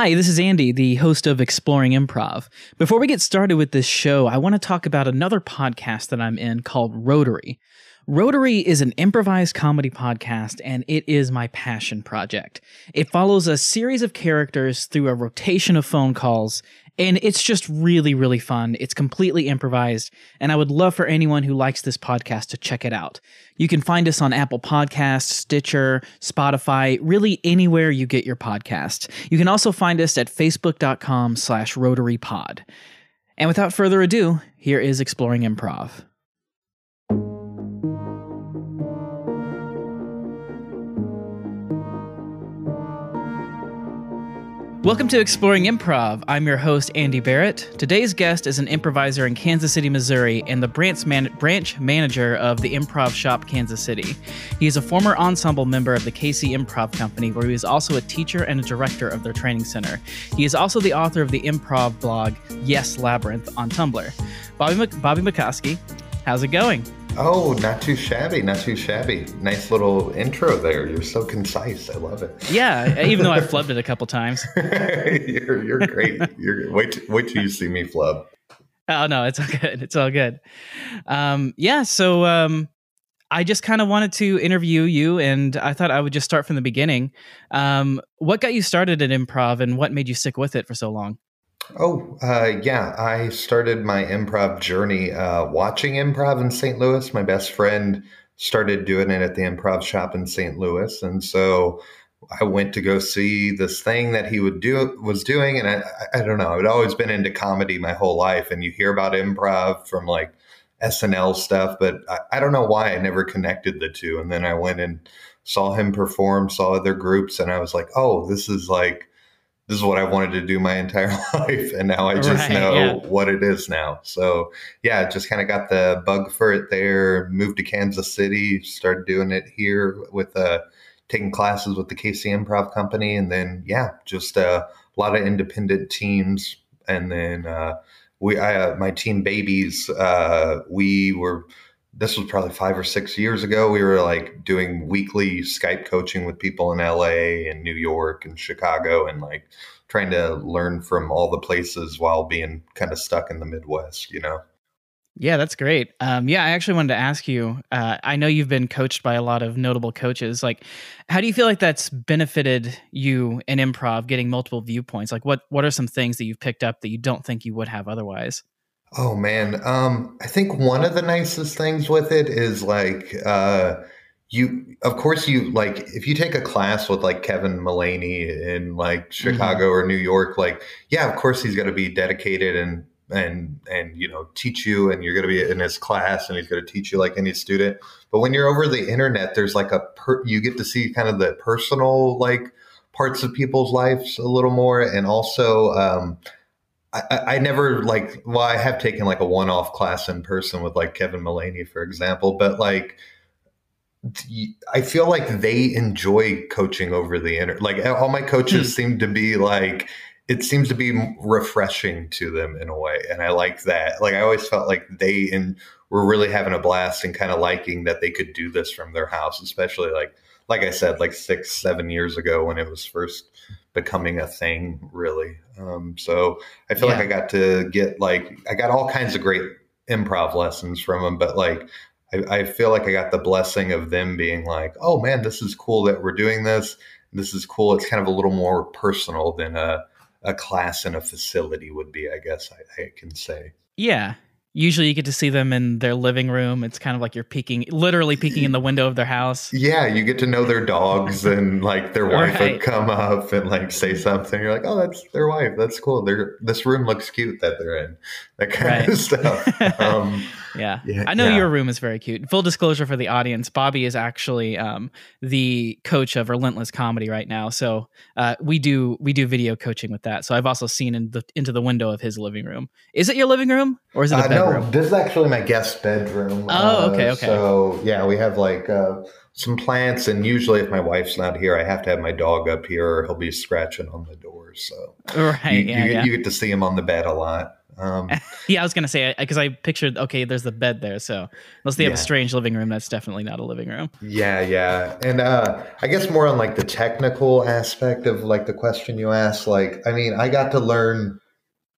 Hi, this is Andy, the host of Exploring Improv. Before we get started with this show, I want to talk about another podcast that I'm in called Rotary. Rotary is an improvised comedy podcast, and it is my passion project. It follows a series of characters through a rotation of phone calls, and it's just really, really fun. It's completely improvised, and I would love for anyone who likes this podcast to check it out. You can find us on Apple Podcasts, Stitcher, Spotify, really anywhere you get your podcast. You can also find us at facebook.com slash rotarypod. And without further ado, here is Exploring Improv. Welcome to Exploring Improv. I'm your host, Andy Barrett. Today's guest is an improviser in Kansas City, Missouri, and the branch, man- branch manager of the Improv Shop Kansas City. He is a former ensemble member of the KC Improv Company, where he is also a teacher and a director of their training center. He is also the author of the improv blog, Yes Labyrinth, on Tumblr. Bobby, Mc- Bobby McCoskey, how's it going? Oh, not too shabby, not too shabby. Nice little intro there. You're so concise. I love it. Yeah, even though I flubbed it a couple times. you're, you're great. You're wait wait till you see me flub. Oh no, it's all good. It's all good. Um, yeah, so um, I just kind of wanted to interview you, and I thought I would just start from the beginning. Um, what got you started at improv, and what made you stick with it for so long? Oh, uh, yeah. I started my improv journey uh, watching improv in St. Louis. My best friend started doing it at the improv shop in St. Louis. And so I went to go see this thing that he would do was doing. And I, I don't know, I'd always been into comedy my whole life. And you hear about improv from like SNL stuff, but I, I don't know why I never connected the two. And then I went and saw him perform, saw other groups, and I was like, oh, this is like this is what I wanted to do my entire life. And now I just Right, know yeah. what it is now. So yeah, just kind of got the bug for it there, moved to Kansas City, started doing it here with uh taking classes with the KC Improv Company. And then yeah, just uh, a lot of independent teams. And then uh we I uh, my team babies, uh we were this was probably five or six years ago. We were like doing weekly Skype coaching with people in LA and New York and Chicago and like trying to learn from all the places while being kind of stuck in the Midwest, you know? Yeah, that's great. Um, yeah, I actually wanted to ask you. Uh, I know you've been coached by a lot of notable coaches. Like, how do you feel like that's benefited you in improv, getting multiple viewpoints? Like, what what are some things that you've picked up that you don't think you would have otherwise? Oh man, um, I think one of the nicest things with it is like uh, you. Of course, you like if you take a class with like Kevin Mullaney in like Chicago or New York. Like, yeah, of course he's going to be dedicated and and and you know teach you, and you're going to be in his class, and he's going to teach you like any student. But when you're over the internet, there's like a per, you get to see kind of the personal like parts of people's lives a little more, and also. Um, I, I never like well I have taken like a one-off class in person with like Kevin Mullaney for example but like I feel like they enjoy coaching over the internet like all my coaches hmm. seem to be like it seems to be refreshing to them in a way and I like that. Like I always felt like they and were really having a blast and kind of liking that they could do this from their house especially like like I said like six seven years ago when it was first becoming a thing really um, so I feel like I got to get like I got all kinds of great improv lessons from them, but like I, I feel like I got the blessing of them being like, "Oh man, this is cool that we're doing this. This is cool." It's kind of a little more personal than a a class in a facility would be, I guess I, I can say. Yeah. Usually you get to see them in their living room. It's kind of like you're peeking, literally peeking in the window of their house. Yeah, you get to know their dogs and like their wife Right. would come up and like say something. You're like, oh, that's their wife. That's cool. They're, this room looks cute that they're in. That kind Right. of stuff. Um, Yeah. Yeah, I know yeah. your room is very cute. Full disclosure for the audience, Bobby is actually um, the coach of Relentless Comedy right now. So uh, we do we do video coaching with that. So I've also seen in the, into the window of his living room. Is it your living room or is it a Uh, bedroom? no, this is actually my guest bedroom. Oh, Uh, okay, okay. So yeah, we have like uh, some plants, and usually if my wife's not here, I have to have my dog up here, or he'll be scratching on the door. So Right. you, yeah. you, yeah. you get to see him on the bed a lot. Um, yeah, I was gonna say because I pictured okay, there's the bed there, so unless they have a strange living room, that's definitely not a living room. Yeah, yeah. And uh I guess more on like the technical aspect of like the question you asked. Like, I mean, I got to learn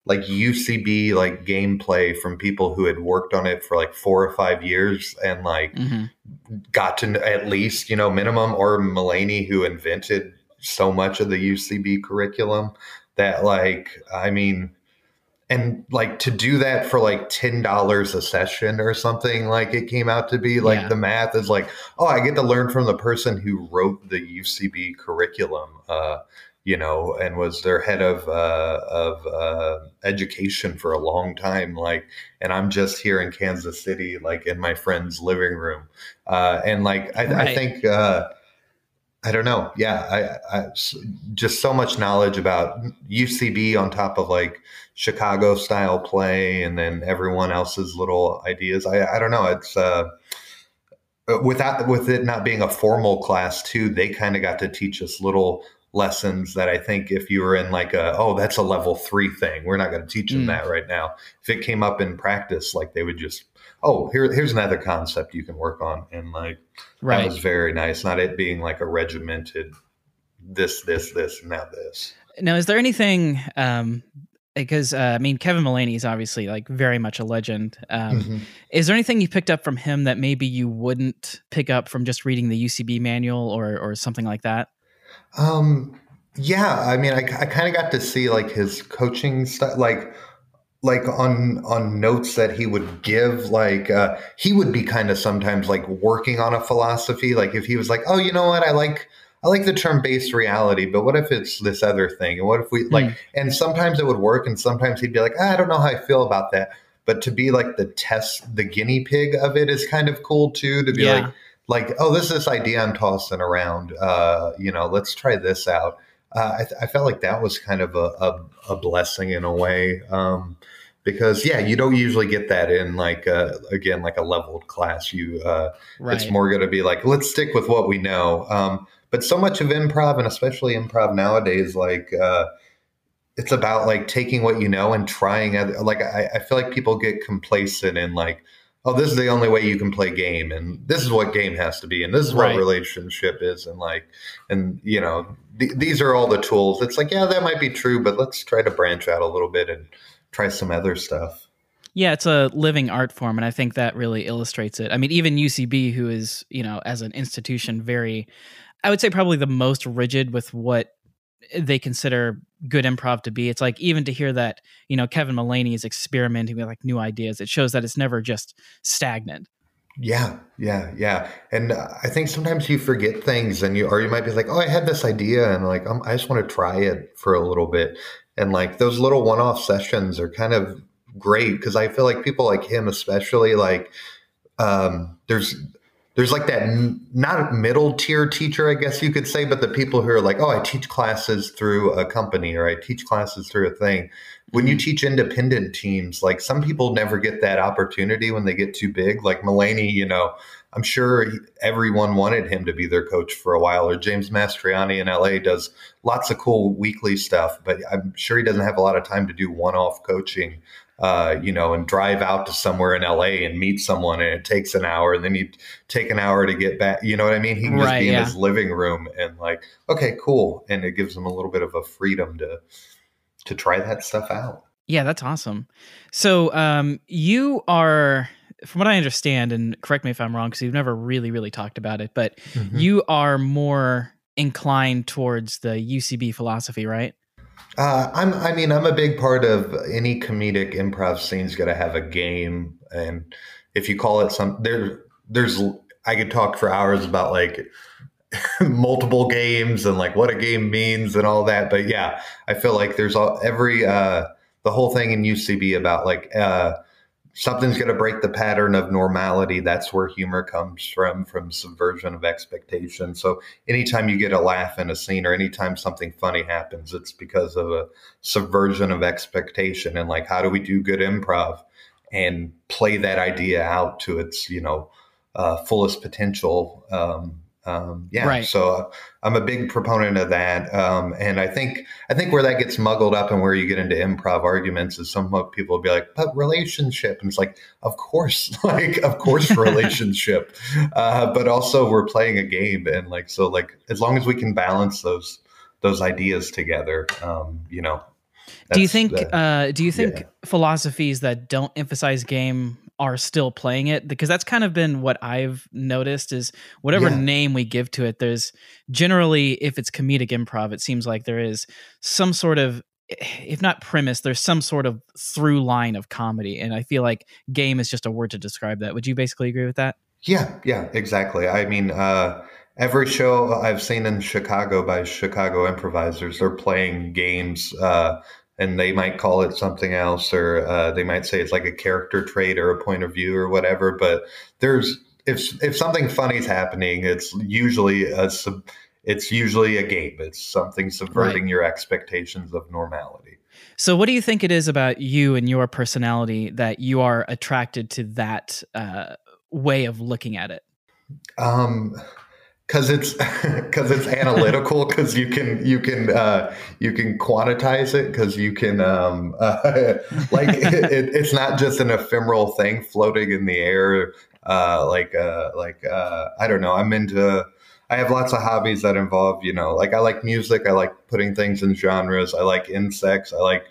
like UCB like gameplay from people who had worked on it for like four or five years and like hmm got to at least, you know, minimum or Mullaney who invented so much of the UCB curriculum that like I mean and like to do that for like ten dollars a session or something like it came out to be like Yeah. the math is like oh I get to learn from the person who wrote the UCB curriculum uh you know and was their head of uh of uh education for a long time like and I'm just here in Kansas City like in my friend's living room uh and like I, I think uh I don't know. Yeah, I just so much knowledge about UCB on top of like Chicago style play, and then everyone else's little ideas. I, I don't know. It's uh, without with it not being a formal class too. They kind of got to teach us little lessons that I think if you were in like a oh that's a level three thing, we're not going to teach them Mm. that right now. If it came up in practice, like they would just oh here here's another concept you can work on, and like that was very nice. Not it being like a regimented this, this, this, and now this. Now, is there anything? Um, because uh, I mean, Kevin Mullaney is obviously like very much a legend. Um, Mhm. Is there anything you picked up from him that maybe you wouldn't pick up from just reading the UCB manual or or something like that? Um, yeah, I mean, I, I kind of got to see like his coaching stuff, like like on on notes that he would give like uh he would be kind of sometimes like working on a philosophy. Like if he was like oh you know what? I like i like the term based reality but what if it's this other thing? And what if we like and sometimes it would work and sometimes he'd be like "Ah, i don't know how i feel about that. But to be like the test the guinea pig of it is kind of cool too to be Yeah. like like oh this is this idea i'm tossing around uh you know let's try this out uh, I, I felt like that was kind of a, a, a blessing in a way um, because yeah you don't usually get that in like uh, again like a leveled class you uh, Right. it's more going to be like let's stick with what we know um, but so much of improv and especially improv nowadays like uh, it's about like taking what you know and trying other, like I, I feel like people get complacent in like oh this is the only way you can play game and this is what game has to be and this is what Right. relationship is and like and you know th- these are all the tools it's like yeah that might be true but let's try to branch out a little bit and try some other stuff Yeah, it's a living art form, and I think that really illustrates it. I mean, even UCB, who is, you know, as an institution, very, I would say probably the most rigid with what they consider good improv to be. It's like even to hear that, you know, Kevin Mullaney is experimenting with like new ideas, it shows that it's never just stagnant. Yeah, yeah, yeah. And uh, I think sometimes you forget things, and you or you might be like, "Oh, I had this idea," and like, um, I just want to try it for a little bit. And like those little one-off sessions are kind of great because I feel like people like him, especially, like um, there's there's like that not middle tier teacher, I guess you could say, but the people who are like, "Oh, I teach classes through a company, or I teach classes through a thing." when you mm-hmm. teach independent teams, like some people never get that opportunity when they get too big. Like Mullaney, you know, I'm sure everyone wanted him to be their coach for a while. Or James Mastriani in LA does lots of cool weekly stuff, but I'm sure he doesn't have a lot of time to do one-off coaching. Uh, you know, and drive out to somewhere in LA and meet someone, and it takes an hour, and then you take an hour to get back. You know what I mean? He can just Right, be in yeah. his living room and like, okay, cool, and it gives him a little bit of a freedom to to try that stuff out. Yeah, that's awesome. So, um, you are, from what I understand, and correct me if I'm wrong, because you've never really, really talked about it, but Mm-hmm. you are more inclined towards the UCB philosophy, right? Uh, I'm. I mean, I'm a big part of any comedic improv scene's got to have a game, and if you call it some, there, there's. I could talk for hours about like multiple games and like what a game means and all that. But yeah, I feel like there's all every uh, the whole thing in UCB about like uh, something's going to break the pattern of normality. That's where humor comes from, from subversion of expectation. So anytime you get a laugh in a scene or anytime something funny happens, it's because of a subversion of expectation. And like, how do we do good improv and play that idea out to its, you know, uh, fullest potential? Um, Um, yeah, Right. so uh, I'm a big proponent of that, um, and I think I think where that gets muggled up and where you get into improv arguments is some people will be like, "But relationship," and it's like, of course, like of course, relationship, uh, but also we're playing a game, and like so, like as long as we can balance those those ideas together, um, you know. do you think the- uh, do you think yeah. philosophies that don't emphasize game are still playing it because that's kind of been what i've noticed is whatever Yeah. name we give to it there's generally if it's comedic improv it seems like there is some sort of if not premise there's some sort of through line of comedy and i feel like game is just a word to describe that would you basically agree with that Yeah, yeah, exactly. I mean, uh, every show I've seen in Chicago by Chicago improvisers, they're playing games, uh, and they might call it something else, or uh, they might say it's like a character trait or a point of view or whatever. But there's if if something funny's happening, it's usually a sub, it's usually a game. It's something subverting your expectations of normality. so what do you think it is about you and your personality that you are attracted to that uh, way of looking at it Um, because it's because it's analytical because you can you can uh, you can quantize it because you can um, uh, like it, it, it's not just an ephemeral thing floating in the air uh, like uh, like uh, I don't know. I'm into I have lots of hobbies that involve you know like I like music I like putting things in genres I like insects I like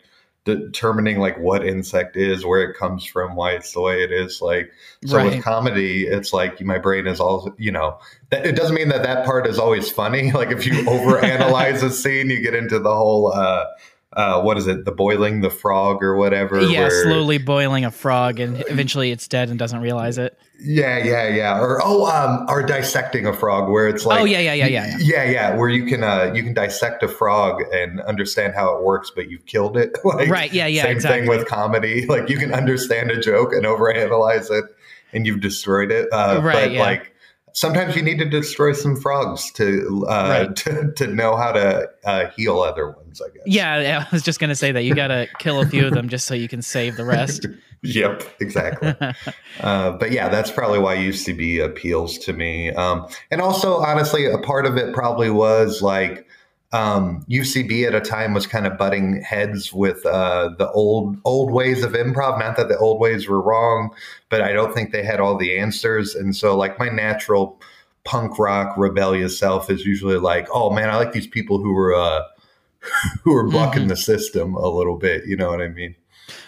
determining like what insect is where it comes from why it's the way it is like so Right. with comedy it's like my brain is all you know that, it doesn't mean that that part is always funny like if you overanalyze a scene you get into the whole uh uh what is it? The boiling the frog or whatever yeah where- slowly boiling a frog and eventually it's dead and doesn't realize it. Yeah yeah yeah. Or oh um or dissecting a frog where it's like oh yeah yeah yeah yeah, yeah. yeah yeah where you can uh you can dissect a frog and understand how it works but you've killed it. Like right yeah yeah same exactly. thing with comedy. Like you can understand a joke and overanalyze it and you've destroyed it. Uh Right, but yeah. like sometimes you need to destroy some frogs to uh Right. to, to know how to uh heal other ones i guess yeah i was just gonna say that you gotta kill a few of them just so you can save the rest yep exactly Uh, but yeah, that's probably why UCB appeals to me. Um, and also, honestly, a part of it probably was like um, UCB at a time was kind of butting heads with uh, the old old ways of improv. Not that the old ways were wrong, but I don't think they had all the answers. And so, like my natural punk rock rebellious self is usually like, oh man, I like these people who were uh, who are bucking the system a little bit. You know what I mean?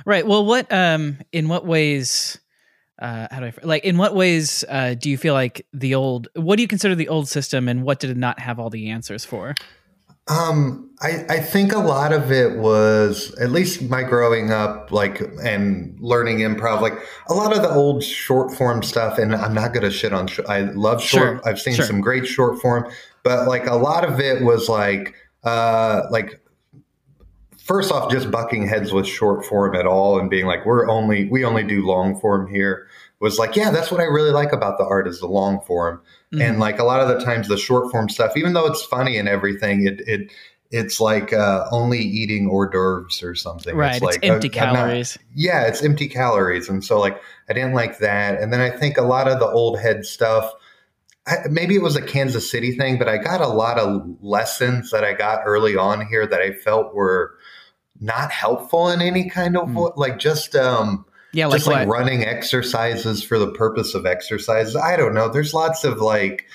right well what um in what ways uh how do i like in what ways uh do you feel like the old what do you consider the old system and what did it not have all the answers for Um, I, I think a lot of it was at least my growing up, like and learning improv, like a lot of the old short form stuff. And I'm not gonna shit on. Sh- I love short. Sure, I've seen sure. some great short form, but like a lot of it was like, uh, like first off, just bucking heads with short form at all, and being like, we're only we only do long form here. Was like, yeah, that's what I really like about the art is the long form Mhm. and like a lot of the times the short form stuff even though it's funny and everything it it it's like uh, only eating hors d'oeuvres or something. Right. It's, like empty uh, not- calories. Yeah it's empty calories. And so like i didn't like that. And then i think a lot of the old head stuff I, maybe it was a kansas city thing but i got a lot of lessons that i got early on here that i felt were not helpful in any kind of way. Like just um yeah like just like what running exercises for the purpose of exercises. I don't know. There's lots of like,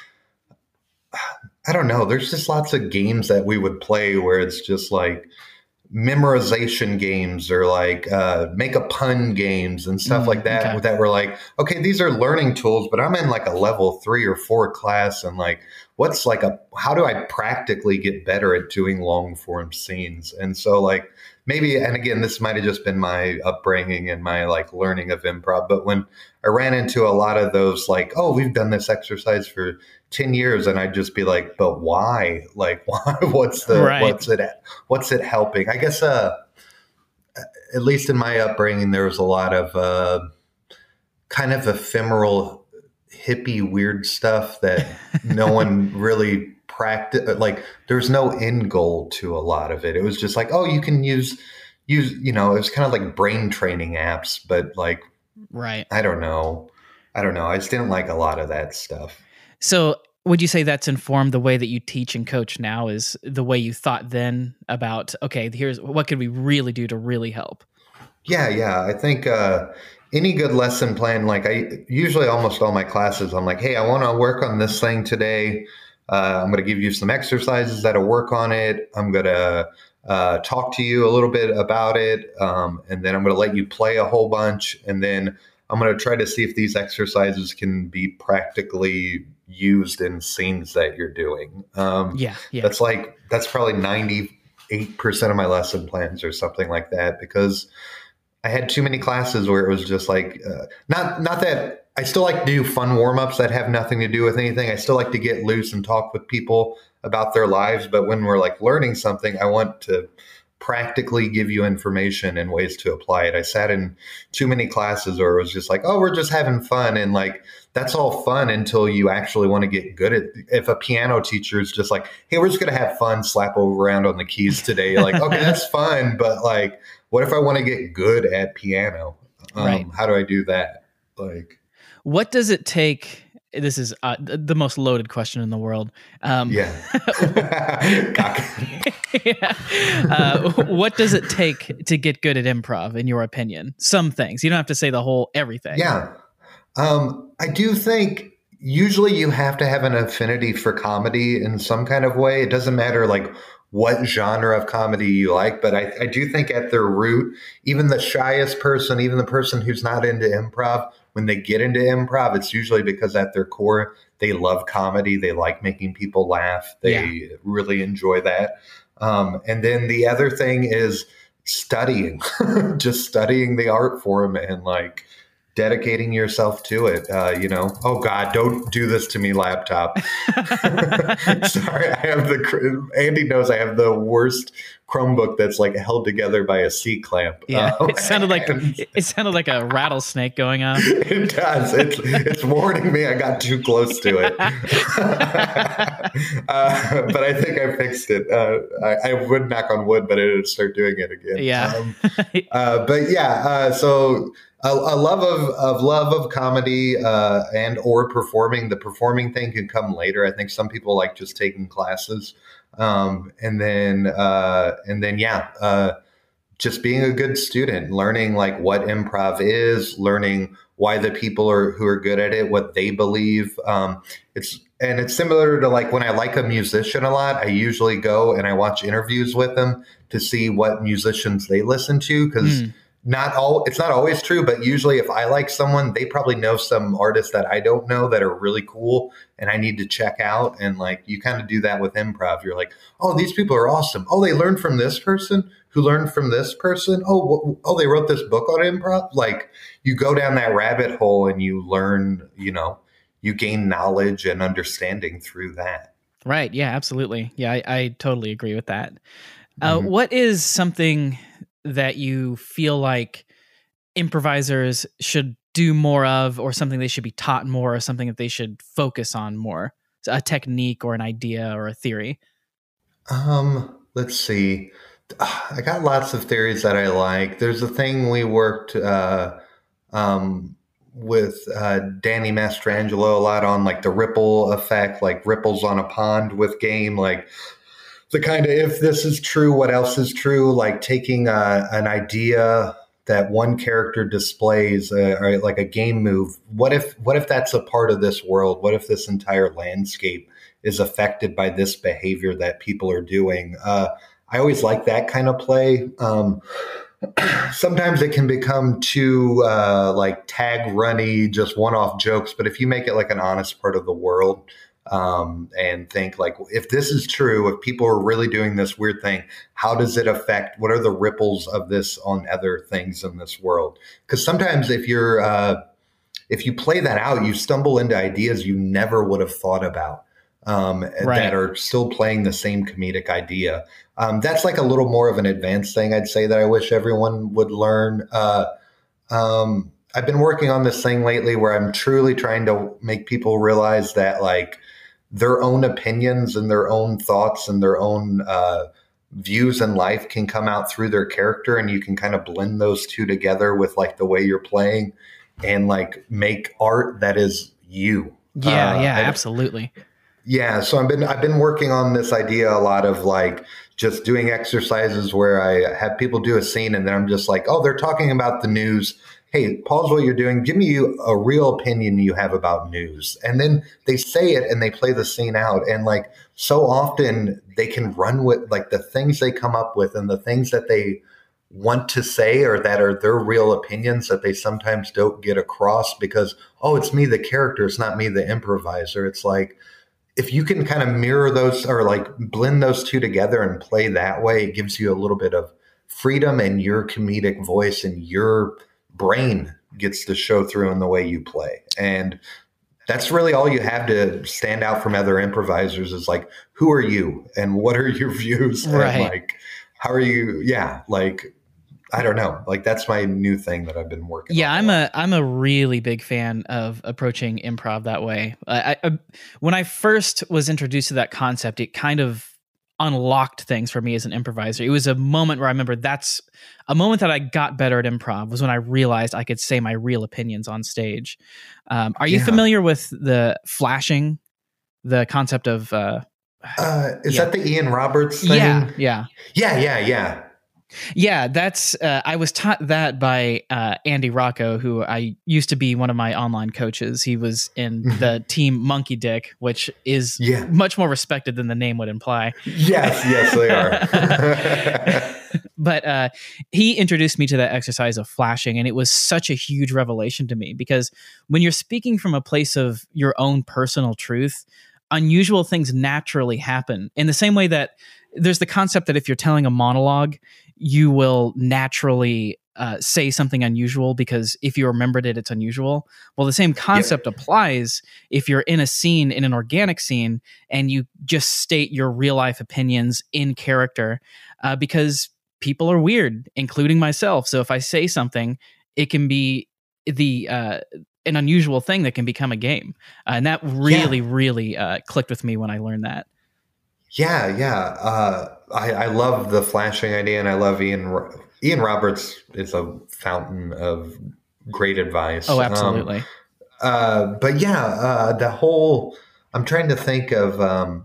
I don't know. There's just lots of games that we would play where it's just like memorization games or like uh, make a pun games and stuff Mm, like that. okay. That were like, okay, these are learning tools, but I'm in like a level three or four class, and like, what's like a how do I practically get better at doing long form scenes? And so like maybe and again this might have just been my upbringing and my like learning of improv but when i ran into a lot of those like oh we've done this exercise for 10 years and i'd just be like but why like why what's the Right. what's it what's it helping i guess uh at least in my upbringing there was a lot of uh kind of ephemeral hippie weird stuff that no one really practice like there's no end goal to a lot of it. It was just like oh you can use use you know it was kind of like brain training apps but like right. I don't know. I don't know. I just didn't like a lot of that stuff. So would you say that's informed the way that you teach and coach now is the way you thought then about okay here's what could we really do to really help? Yeah yeah. I think uh, any good lesson plan like i usually almost all my classes i'm like hey i want to work on this thing today uh, i'm going to give you some exercises that'll work on it i'm going to uh, talk to you a little bit about it um, and then i'm going to let you play a whole bunch and then i'm going to try to see if these exercises can be practically used in scenes that you're doing. Um, yeah, yeah. That's like that's probably ninety eight percent of my lesson plans or something like that because I had too many classes where it was just like uh, not not that I still like to do fun warm ups that have nothing to do with anything. I still like to get loose and talk with people about their lives, but when we're like learning something, I want to practically give you information and ways to apply it. I sat in too many classes where it was just like, oh, we're just having fun. And like, that's all fun until you actually want to get good at if a piano teacher is just like, hey, we're just going to have fun, slap over around on the keys today. Like, okay, that's fun. But like, what if I want to get good at piano? Um, right. How do I do that? Like, what does it take this is uh, the most loaded question in the world. Um, yeah. yeah. Uh, what does it take to get good at improv, in your opinion? Some things. You don't have to say the whole everything. Yeah. Um, I do think usually you have to have an affinity for comedy in some kind of way. It doesn't matter like what genre of comedy you like, but I, I do think at their root, even the shyest person, even the person who's not into improv, when they get into improv, it's usually because at their core, they love comedy. They like making people laugh. They yeah. really enjoy that. Um, and then the other thing is studying, just studying the art form and like dedicating yourself to it. Uh, you know, oh God, don't do this to me, laptop. Sorry, I have the Andy knows I have the worst Chromebook that's like held together by a C clamp. Yeah, um, it sounded like it sounded like a rattlesnake going on. It does. It's it's warning me I got too close to it. uh, but I think I fixed it. Uh, I, I, would knock on wood, but it would start doing it again. Yeah. Um, uh, but yeah, uh, so a, a, love of, of love of comedy uh, and or performing. The performing thing can come later. I think some people like just taking classes, um, and then uh, and then yeah, uh, just being a good student, learning like what improv is, learning why the people are who are good at it, what they believe. Um, it's and it's similar to like when I like a musician a lot, I usually go and I watch interviews with them to see what musicians they listen to because. Mm not all it's not always true but usually if i like someone they probably know some artists that i don't know that are really cool and i need to check out. And like you kind of do that with improv. You're like oh these people are awesome. Oh they learned from this person who learned from this person. Oh oh they wrote this book on improv. Like you go down that rabbit hole and you learn you know you gain knowledge and understanding through that. Right. Yeah absolutely. Yeah i, I totally agree with that. Uh, mm-hmm. what is something that you feel like improvisers should do more of or something they should be taught more or something that they should focus on more? A technique or an idea or a theory? Um let's see. I got lots of theories that i like. There's a thing we worked uh um with uh, Danny Mastrangelo a lot on like the ripple effect, like ripples on a pond with game. Like the kind of if this is true, what else is true? Like taking a, an idea that one character displays, uh, or like a game move. What if what if that's a part of this world? What if this entire landscape is affected by this behavior that people are doing? Uh, I always like that kind of play. Um, sometimes it can become too uh, like tag runny, just one off jokes. But if you make it like an honest part of the world, um, and think like if this is true if people are really doing this weird thing how does it affect what are the ripples of this on other things in this world? Because sometimes if you're uh, if you play that out you stumble into ideas you never would have thought about um, right. that are still playing the same comedic idea. Um, that's like a little more of an advanced thing i'd say that i wish everyone would learn. Uh, um, I've been working on this thing lately where I'm truly trying to make people realize that like their own opinions and their own thoughts and their own uh, views in life can come out through their character and you can kind of blend those two together with like the way you're playing and like make art that is you yeah uh, yeah absolutely yeah, so I've been I've been working on this idea a lot of like just doing exercises where I have people do a scene and then I'm just like, oh, they're talking about the news. Hey, pause what you're doing. Give me a real opinion you have about news. And then they say it and they play the scene out. And like so often they can run with like the things they come up with and the things that they want to say or that are their real opinions that they sometimes don't get across because, oh, it's me, the character, it's not me, the improviser. It's like, if you can kind of mirror those or like blend those two together and play that way, it gives you a little bit of freedom and your comedic voice and your brain gets to show through in the way you play. And that's really all you have to stand out from other improvisers is like, who are you and what are your views? Right. And like, how are you? Yeah. Like, I don't know. Like that's my new thing that I've been working. Yeah, I'm a I'm a really big fan of approaching improv that way. I, I, when I first was introduced to that concept, it kind of unlocked things for me as an improviser. It was a moment where I remember that's a moment that I got better at improv was when I realized I could say my real opinions on stage. Um, are you yeah. familiar with the flashing, the concept of? Uh, uh, is yeah. that the Ian Roberts thing? Yeah, yeah, yeah, yeah, yeah. Yeah, that's uh, I was taught that by uh, Andy Rocco, who I used to be one of my online coaches. He was in mm-hmm. the team Monkey Dick, which is yeah. much more respected than the name would imply. Yes, yes, they are. but uh, he introduced me to that exercise of flashing, and it was such a huge revelation to me because when you're speaking from a place of your own personal truth, unusual things naturally happen in the same way that there's the concept that if you're telling a monologue you will naturally uh, say something unusual because if you remembered it, it's unusual. Well, the same concept applies if you're in a scene, in an organic scene, and you just state your real life opinions in character uh, because people are weird, including myself. So if I say something, it can be the uh, an unusual thing that can become a game, uh, and that really, yeah. really uh, clicked with me when I learned that. Yeah, yeah. I, I love the flashing idea, and I love Ian. Ian Roberts is a fountain of great advice. Oh, absolutely. Um, uh, but yeah, uh, the whole. I'm trying to think of. Um,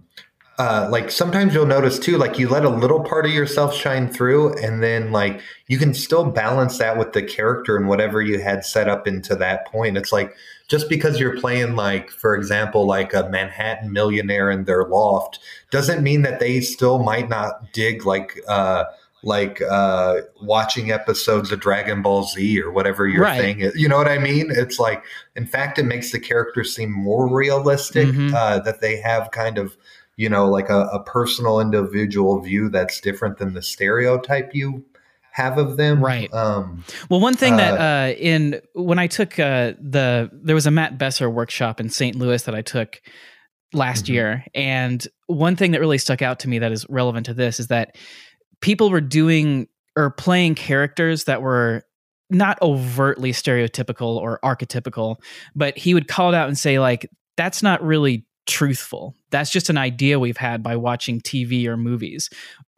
uh, like sometimes you'll notice too, like you let a little part of yourself shine through, and then like you can still balance that with the character and whatever you had set up into that point. It's like just because you're playing like for example like a manhattan millionaire in their loft doesn't mean that they still might not dig like uh like uh watching episodes of dragon ball z or whatever your right. thing is you know what i mean it's like in fact it makes the characters seem more realistic mm-hmm. uh that they have kind of you know like a, a personal individual view that's different than the stereotype you have of them. Right. Um, well, one thing uh, that uh, in when I took uh, the there was a Matt Besser workshop in St. Louis that I took last mm-hmm. year, and one thing that really stuck out to me that is relevant to this is that people were doing or playing characters that were not overtly stereotypical or archetypical, but he would call it out and say like that's not really truthful. That's just an idea we've had by watching TV or movies.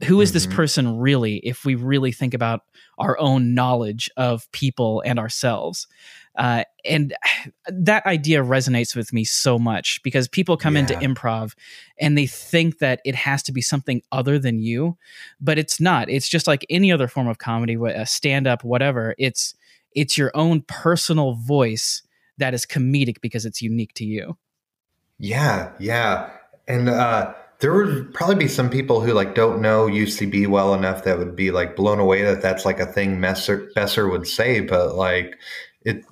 Who is mm-hmm. this person really if we really think about our own knowledge of people and ourselves? Uh, and that idea resonates with me so much because people come yeah. into improv and they think that it has to be something other than you, but it's not. It's just like any other form of comedy, a stand up, whatever. It's it's your own personal voice that is comedic because it's unique to you. Yeah, yeah. And uh, there would probably be some people who like don't know UCB well enough that would be like blown away that that's like a thing Messer, Besser would say, but like it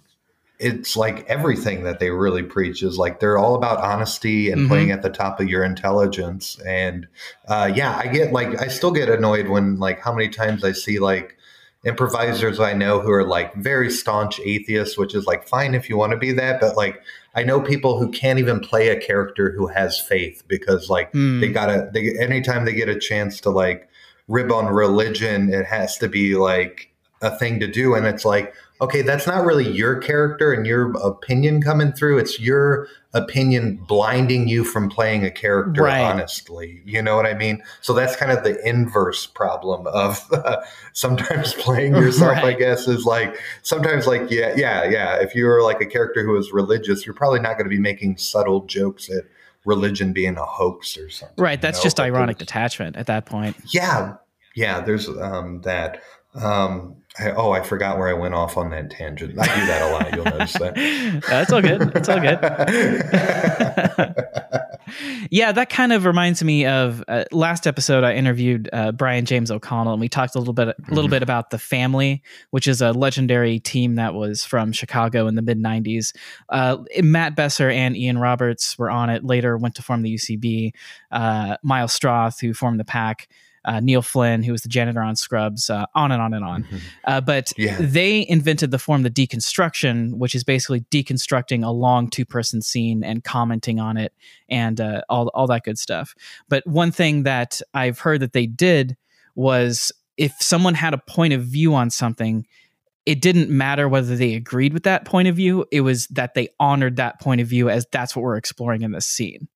it's like everything that they really preach is like they're all about honesty and mm-hmm. playing at the top of your intelligence and uh, yeah i get like i still get annoyed when like how many times i see like improvisers i know who are like very staunch atheists which is like fine if you want to be that but like I know people who can't even play a character who has faith because like mm. they gotta they anytime they get a chance to like rib on religion, it has to be like a thing to do. And it's like, okay, that's not really your character and your opinion coming through. It's your opinion blinding you from playing a character right. honestly. You know what I mean? So that's kind of the inverse problem of uh, sometimes playing yourself, right. I guess, is like sometimes like, yeah, yeah, yeah. If you're like a character who is religious, you're probably not going to be making subtle jokes at religion being a hoax or something. Right. That's you know? just ironic detachment at that point. Yeah, yeah. There's um, that. Um, I, oh, I forgot where I went off on that tangent. I do that a lot. You'll notice that. That's all good. It's all good. yeah, that kind of reminds me of uh, last episode. I interviewed uh, Brian James O'Connell, and we talked a little bit, a little Mhm. bit about the Family, which is a legendary team that was from Chicago in the mid '90s. Uh, Matt Besser and Ian Roberts were on it. Later, went to form the UCB. Uh, Miles Stroth, who formed the Pack. Uh, Neil Flynn, who was the janitor on Scrubs, uh, on and on and on. Uh, but Yeah. they invented the form the deconstruction, which is basically deconstructing a long two person scene and commenting on it and uh, all all that good stuff. But one thing that I've heard that they did was if someone had a point of view on something. It didn't matter whether they agreed with that point of view. It was that they honored that point of view as that's what we're exploring in this scene.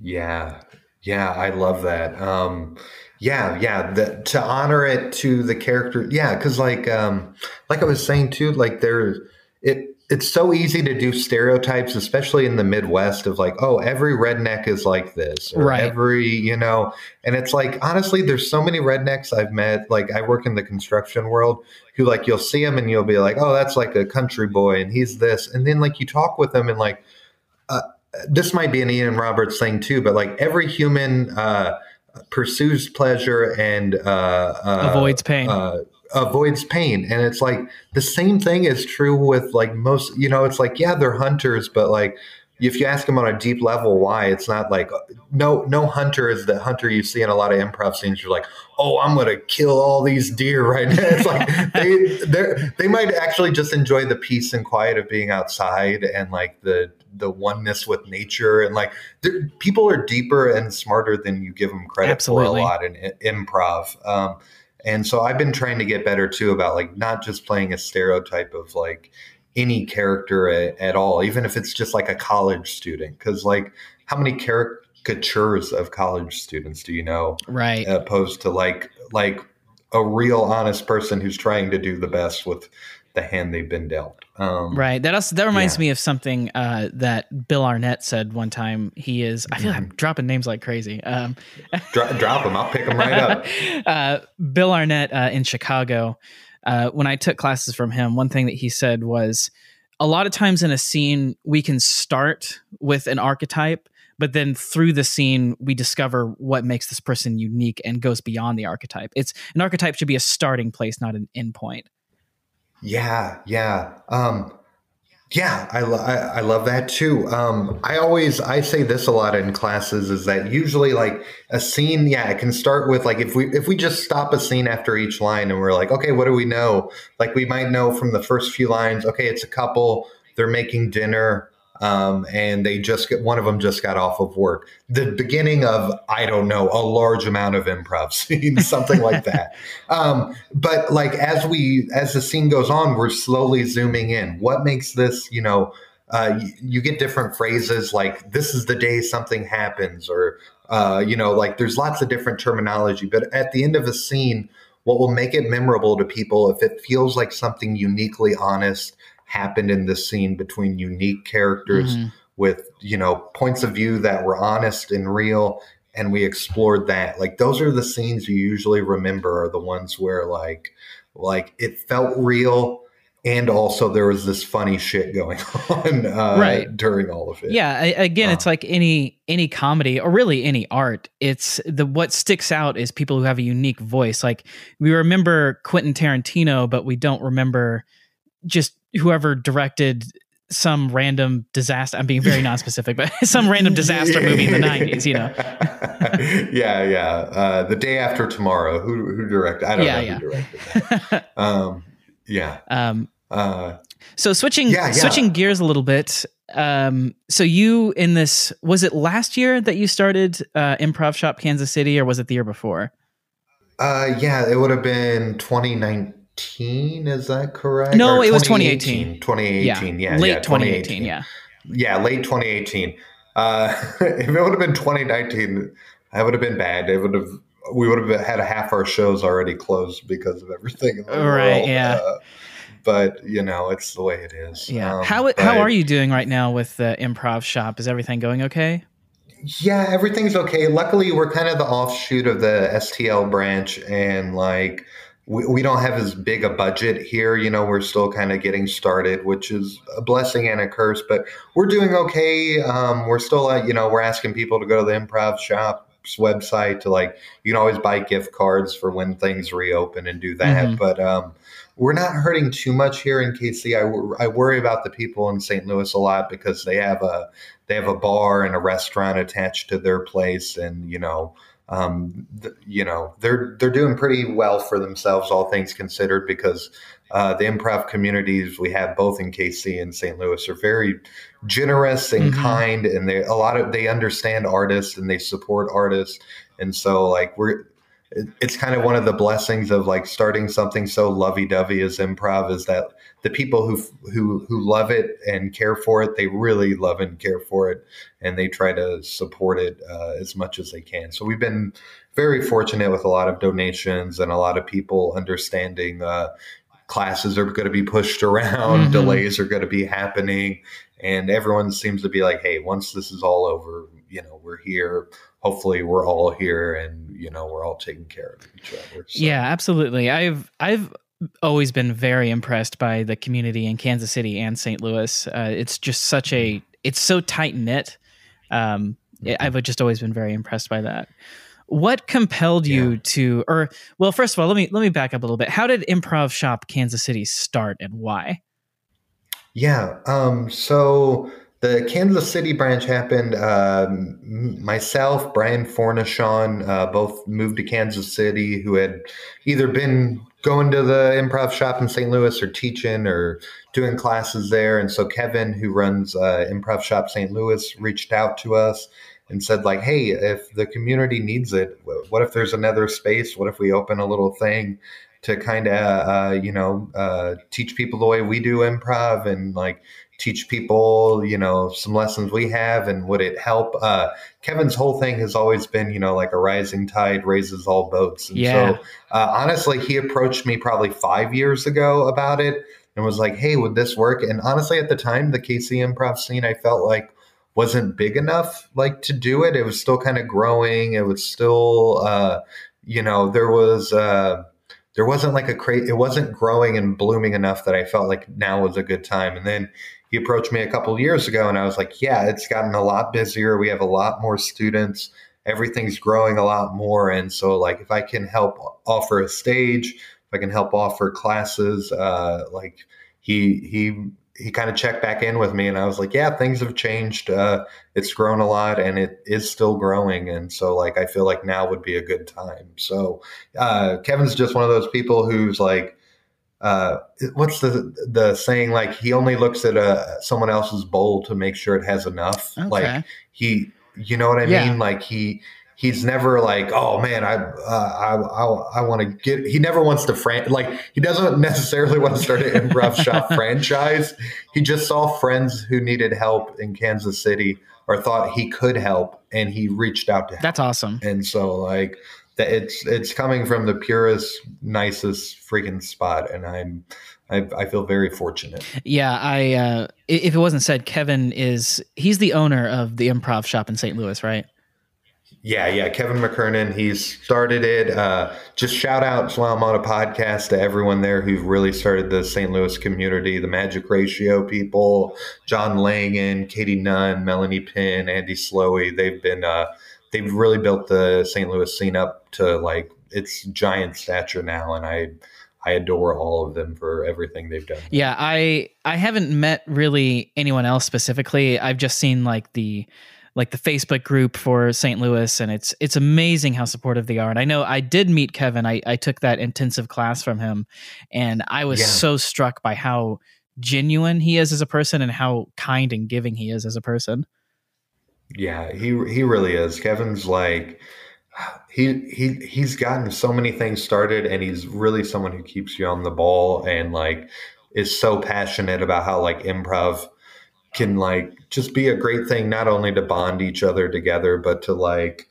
Yeah, yeah, I love that. Um, yeah, yeah, the, to honor it to the character. Yeah, because like, um, like I was saying too, like there, it it's so easy to do stereotypes, especially in the Midwest, of like, oh, every redneck is like this, or Right. every, you know, and it's like honestly, there's so many rednecks I've met. Like I work in the construction world, who like you'll see them and you'll be like, oh, that's like a country boy, and he's this, and then like you talk with them and like this might be an Ian Roberts thing too, but like every human uh, pursues pleasure and uh, uh, Avoids pain. Uh, avoids pain, and it's like the same thing is true with like most. You know, it's like yeah, they're hunters, but like if you ask them on a deep level why, it's not like no no hunter is the hunter you see in a lot of improv scenes. You're like, oh, I'm gonna kill all these deer right now. It's like they they they might actually just enjoy the peace and quiet of being outside and like the the oneness with nature and like people are deeper and smarter than you give them credit Absolutely. for a lot in, in improv. Um, and so I've been trying to get better too about like not just playing a stereotype of like any character at, at all, even if it's just like a college student. Because like, how many caricatures of college students do you know, right. opposed to like like a real honest person who's trying to do the best with the hand they've been dealt. Um, Right. That also, that reminds Yeah. me of something uh, that Bill Arnett said one time. He is. I feel like. I'm dropping names like crazy. Um, Dro- drop them. I'll pick them right up. uh, Bill Arnett uh, in Chicago. Uh, when I took classes from him, one thing that he said was, a lot of times in a scene we can start with an archetype, but then through the scene we discover what makes this person unique and goes beyond the archetype. It's an archetype should be a starting place, not an endpoint. Yeah, yeah. Um, yeah, I, I I love that too. Um, I always I say this a lot in classes is that usually like a scene, yeah, it can start with like if we if we just stop a scene after each line and we're like, okay, what do we know? Like we might know from the first few lines, okay, it's a couple, they're making dinner, um, and they just get one of them just got off of work. The beginning of I don't know a large amount of improv scene, something like that. Um, but like as we as the scene goes on, we're slowly zooming in. What makes this, you know, uh, you, you get different phrases like "this is the day something happens," or uh, you know, like there's lots of different terminology. But at the end of a scene, what will make it memorable to people if it feels like something uniquely honest happened in this scene between unique characters Mhm. with you know points of view that were honest and real and we explored that like those are the scenes you usually remember are the ones where like like it felt real and also there was this funny shit going on uh, Right. during all of it Yeah, I, again, Uh. it's like any any comedy or really any art. It's the what sticks out is people who have a unique voice. Like we remember Quentin Tarantino, but we don't remember just whoever directed some random disaster. I'm being very non-specific, but some random disaster movie in the '90s. You know, yeah yeah uh, the day after tomorrow who who directed i don't Yeah, know yeah. who directed that um yeah um, uh so switching Yeah, switching gears a little bit. Um, so you in this was it last year that you started uh, Improv Shop Kansas City, or was it the year before? Uh, yeah, it would have been 2019. Is that correct? No, Or it was 2018. 2018. Yeah, late yeah, 2018. Yeah. yeah, late 2018. Uh, if it would have been 2019, that would have been bad. It would have. We would have had half our shows already closed because of everything. In the Right, world. yeah. Uh, but you know, it's the way it is. Yeah. Um, how how are you doing right now with the improv shop? Is everything going okay? Yeah, everything's okay. Luckily, we're kind of the offshoot of the STL branch, and like we, we don't have as big a budget here. You know, we're still kind of getting started, which is a blessing and a curse, but we're doing okay. Um, we're still, uh, you know, we're asking people to go to the improv shop's website to like, you can always buy gift cards for when things reopen and do that. Mm-hmm. But um, we're not hurting too much here in KC. I, I worry about the people in St. Louis a lot because they have a they have a bar and a restaurant attached to their place, and you know um, th- you know they're they're doing pretty well for themselves, all things considered, because uh, the improv communities we have both in KC and St. Louis are very generous and mm-hmm. kind, and they a lot of they understand artists and they support artists, and so like we're it's kind of one of the blessings of like starting something so lovey-dovey as improv is that the people who who who love it and care for it they really love and care for it and they try to support it uh, as much as they can so we've been very fortunate with a lot of donations and a lot of people understanding uh, classes are going to be pushed around mm-hmm. delays are going to be happening and everyone seems to be like hey once this is all over you know we're here hopefully we're all here and you know we're all taking care of each other so. yeah absolutely i've i've always been very impressed by the community in kansas city and st louis uh, it's just such a mm-hmm. it's so tight knit um, mm-hmm. i've just always been very impressed by that what compelled you yeah. to or well first of all let me let me back up a little bit how did improv shop kansas city start and why yeah um so the Kansas City branch happened. Um, myself, Brian Fornashon, uh, both moved to Kansas City, who had either been going to the improv shop in St. Louis or teaching or doing classes there. And so Kevin, who runs uh, Improv Shop St. Louis, reached out to us and said, like, hey, if the community needs it, what if there's another space? What if we open a little thing? to kind of uh, you know uh, teach people the way we do improv and like teach people, you know, some lessons we have and would it help? Uh, Kevin's whole thing has always been, you know, like a rising tide raises all boats. And yeah. so uh, honestly, he approached me probably five years ago about it and was like, hey, would this work? And honestly, at the time, the KC improv scene, I felt like wasn't big enough like to do it. It was still kind of growing. It was still, uh, you know, there was, uh, there wasn't like a crate, it wasn't growing and blooming enough that I felt like now was a good time. And then he approached me a couple years ago and I was like, yeah, it's gotten a lot busier. We have a lot more students. Everything's growing a lot more. And so like if I can help offer a stage, if I can help offer classes, uh, like he he he kind of checked back in with me and I was like, yeah, things have changed. Uh, it's grown a lot and it is still growing. And so like I feel like now would be a good time. So uh, Kevin's just one of those people who's like uh, what's the the saying? Like he only looks at uh, someone else's bowl to make sure it has enough. Okay. Like he, you know what I yeah. mean? Like he he's never like, oh man, I uh, I I, I want to get. He never wants to fran like he doesn't necessarily want to start an improv shop franchise. He just saw friends who needed help in Kansas City or thought he could help, and he reached out to. Help. That's awesome. And so like that it's it's coming from the purest, nicest freaking spot, and I'm I, I feel very fortunate. Yeah, I uh, if it wasn't said, Kevin is he's the owner of the Improv Shop in St. Louis, right? Yeah, yeah, Kevin McKernan. He's started it. Uh, just shout out I'm on a podcast to everyone there who've really started the St. Louis community, the Magic Ratio people, John Langan, Katie Nunn, Melanie Pinn, Andy Slowey. They've been uh, they've really built the St. Louis scene up to like its giant stature now, and I I adore all of them for everything they've done. Yeah, I I haven't met really anyone else specifically. I've just seen like the like the Facebook group for St. Louis, and it's it's amazing how supportive they are. And I know I did meet Kevin. I, I took that intensive class from him, and I was yeah. so struck by how genuine he is as a person and how kind and giving he is as a person. Yeah, he he really is. Kevin's like he he he's gotten so many things started and he's really someone who keeps you on the ball and like is so passionate about how like improv can like just be a great thing not only to bond each other together but to like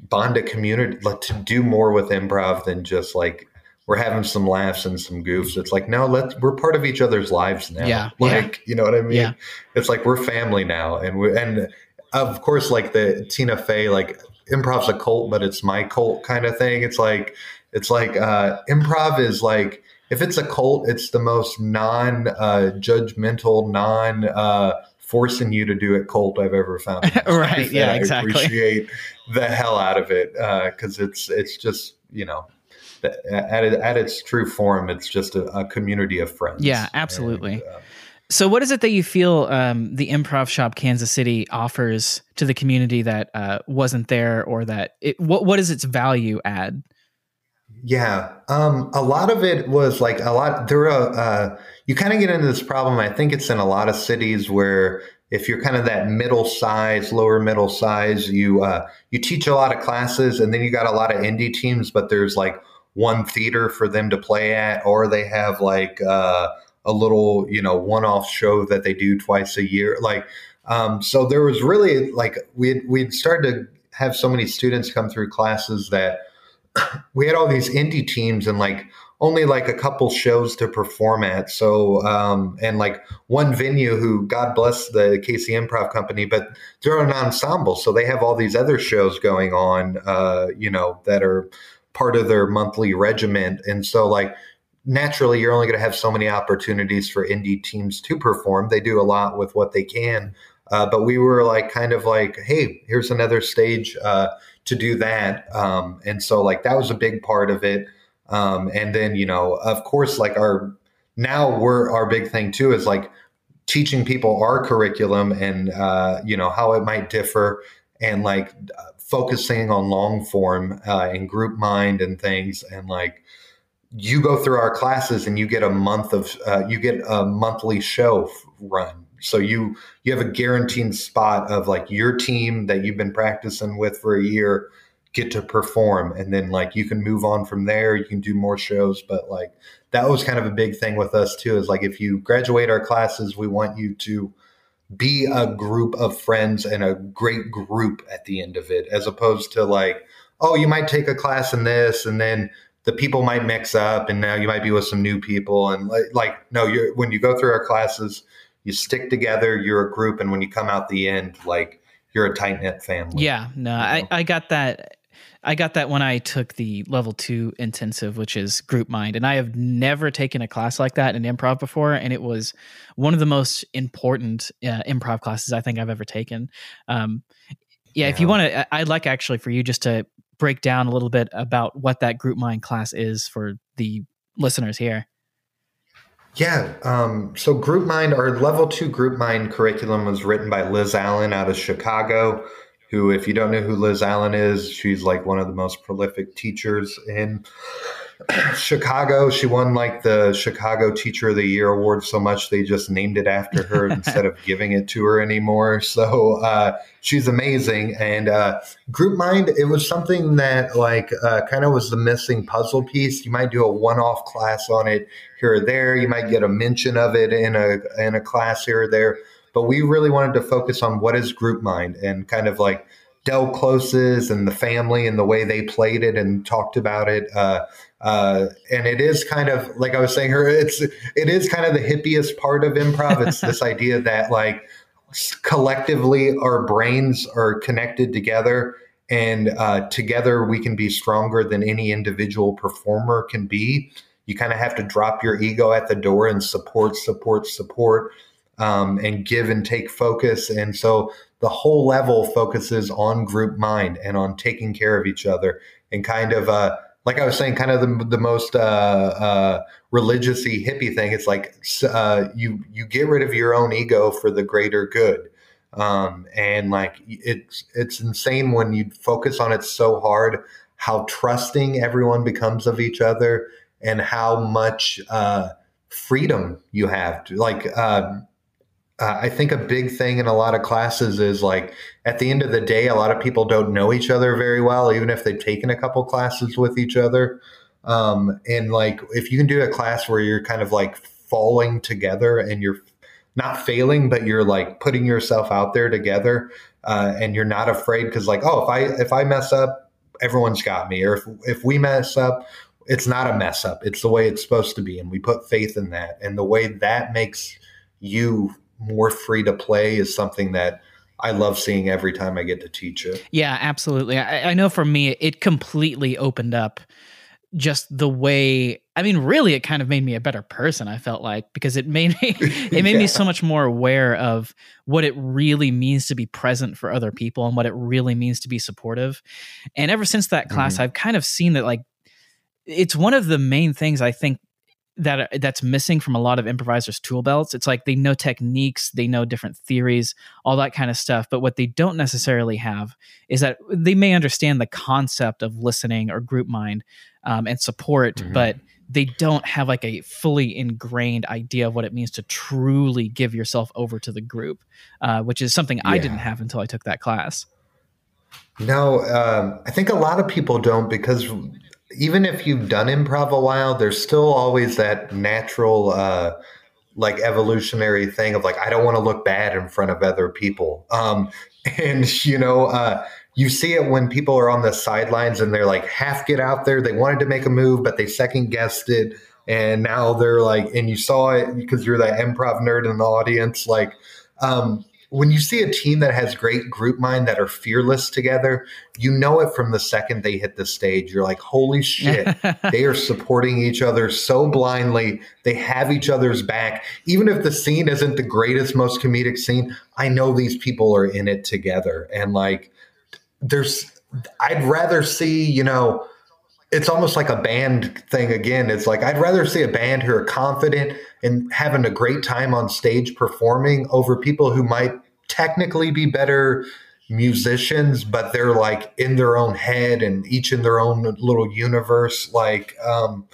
bond a community like to do more with improv than just like we're having some laughs and some goofs. It's like, no, let's we're part of each other's lives now. Yeah. Like, yeah. you know what I mean? Yeah. It's like we're family now and we and of course, like the Tina Fey, like improv's a cult, but it's my cult kind of thing. It's like it's like uh, improv is like if it's a cult, it's the most non uh, judgmental, non uh, forcing you to do it cult I've ever found. right? Yeah, exactly. I appreciate the hell out of it because uh, it's it's just you know at, at its true form, it's just a, a community of friends. Yeah, absolutely. And, uh, so, what is it that you feel um, the Improv Shop Kansas City offers to the community that uh, wasn't there, or that it, what what is its value add? Yeah, um, a lot of it was like a lot. There, are, uh, you kind of get into this problem. I think it's in a lot of cities where if you're kind of that middle size, lower middle size, you uh, you teach a lot of classes, and then you got a lot of indie teams, but there's like one theater for them to play at, or they have like uh, a little, you know, one-off show that they do twice a year. Like, um, so there was really like we we'd started to have so many students come through classes that we had all these indie teams and like only like a couple shows to perform at. So, um, and like one venue who, God bless the KC Improv Company, but they're an ensemble. So they have all these other shows going on, uh, you know, that are part of their monthly regiment. And so, like, naturally you're only going to have so many opportunities for indie teams to perform. They do a lot with what they can. Uh, but we were like kind of like, hey, here's another stage uh, to do that. Um, and so like that was a big part of it. Um, and then you know, of course, like our now we're our big thing too is like teaching people our curriculum and uh, you know how it might differ and like focusing on long form uh, and group mind and things and like you go through our classes and you get a month of uh, you get a monthly show run so you you have a guaranteed spot of like your team that you've been practicing with for a year get to perform and then like you can move on from there. You can do more shows but like that was kind of a big thing with us too is like if you graduate our classes we want you to be a group of friends and a great group at the end of it as opposed to like oh you might take a class in this and then the people might mix up and now you might be with some new people and like, like no you're when you go through our classes you stick together you're a group and when you come out the end like you're a tight knit family yeah no I, I got that I got that when I took the level two intensive, which is group mind. And I have never taken a class like that in improv before. And it was one of the most important uh, improv classes I think I've ever taken. Um, yeah, yeah, if you want to, I'd like actually for you just to break down a little bit about what that group mind class is for the listeners here. Yeah. Um, so Group Mind, our level two Group Mind curriculum was written by Liz Allen out of Chicago, who, if you don't know who Liz Allen is, she's like one of the most prolific teachers in Chicago. She won like the Chicago Teacher of the Year award so much they just named it after her instead of giving it to her anymore. So uh, she's amazing. And uh, Group Mind, it was something that like uh, kind of was the missing puzzle piece. You might do a one-off class on it here or there. You might get a mention of it in a in a class here or there. But we really wanted to focus on what is Group Mind and kind of like Del Closes and the family and the way they played it and talked about it. Uh, uh, and it is kind of like I was saying her, it's it is kind of the hippiest part of improv. It's this idea that like collectively our brains are connected together and uh, together we can be stronger than any individual performer can be. You kind of have to drop your ego at the door and support, support, support, um, and give and take focus. And so the whole level focuses on group mind and on taking care of each other and kind of uh, like I was saying, kind of the, the most uh, uh, religiousy hippie thing. It's like uh, you you get rid of your own ego for the greater good, um, and like it's it's insane when you focus on it so hard how trusting everyone becomes of each other and how much uh, freedom you have. To, like um, uh, I think a big thing in a lot of classes is like at the end of the day, a lot of people don't know each other very well, even if they've taken a couple classes with each other. Um, and like if you can do a class where you're kind of like falling together and you're not failing, but you're like putting yourself out there together, uh, and you're not afraid because like oh if I if I mess up, everyone's got me, or if if we mess up, it's not a mess up. It's the way it's supposed to be, and we put faith in that, and the way that makes you more free to play is something that I love seeing every time I get to teach it. Yeah, absolutely. I, I know for me, it completely opened up just the way I mean, really, it kind of made me a better person. I felt like because it made me it made yeah. me so much more aware of what it really means to be present for other people and what it really means to be supportive. And ever since that class, mm-hmm. I've kind of seen that like it's one of the main things I think that that's missing from a lot of improvisers tool belts it's like they know techniques they know different theories all that kind of stuff but what they don't necessarily have is that they may understand the concept of listening or group mind um, and support mm-hmm. but they don't have like a fully ingrained idea of what it means to truly give yourself over to the group uh, which is something yeah. i didn't have until i took that class no um, i think a lot of people don't because even if you've done improv a while, there's still always that natural, uh, like evolutionary thing of like, I don't want to look bad in front of other people. Um, and, you know, uh, you see it when people are on the sidelines and they're like half get out there. They wanted to make a move, but they second guessed it. And now they're like, and you saw it because you're that improv nerd in the audience. Like, um, when you see a team that has great group mind that are fearless together, you know it from the second they hit the stage. You're like, holy shit, they are supporting each other so blindly. They have each other's back. Even if the scene isn't the greatest, most comedic scene, I know these people are in it together. And like, there's, I'd rather see, you know, it's almost like a band thing again. It's like I'd rather see a band who are confident and having a great time on stage performing over people who might technically be better musicians, but they're like in their own head and each in their own little universe. Like, um,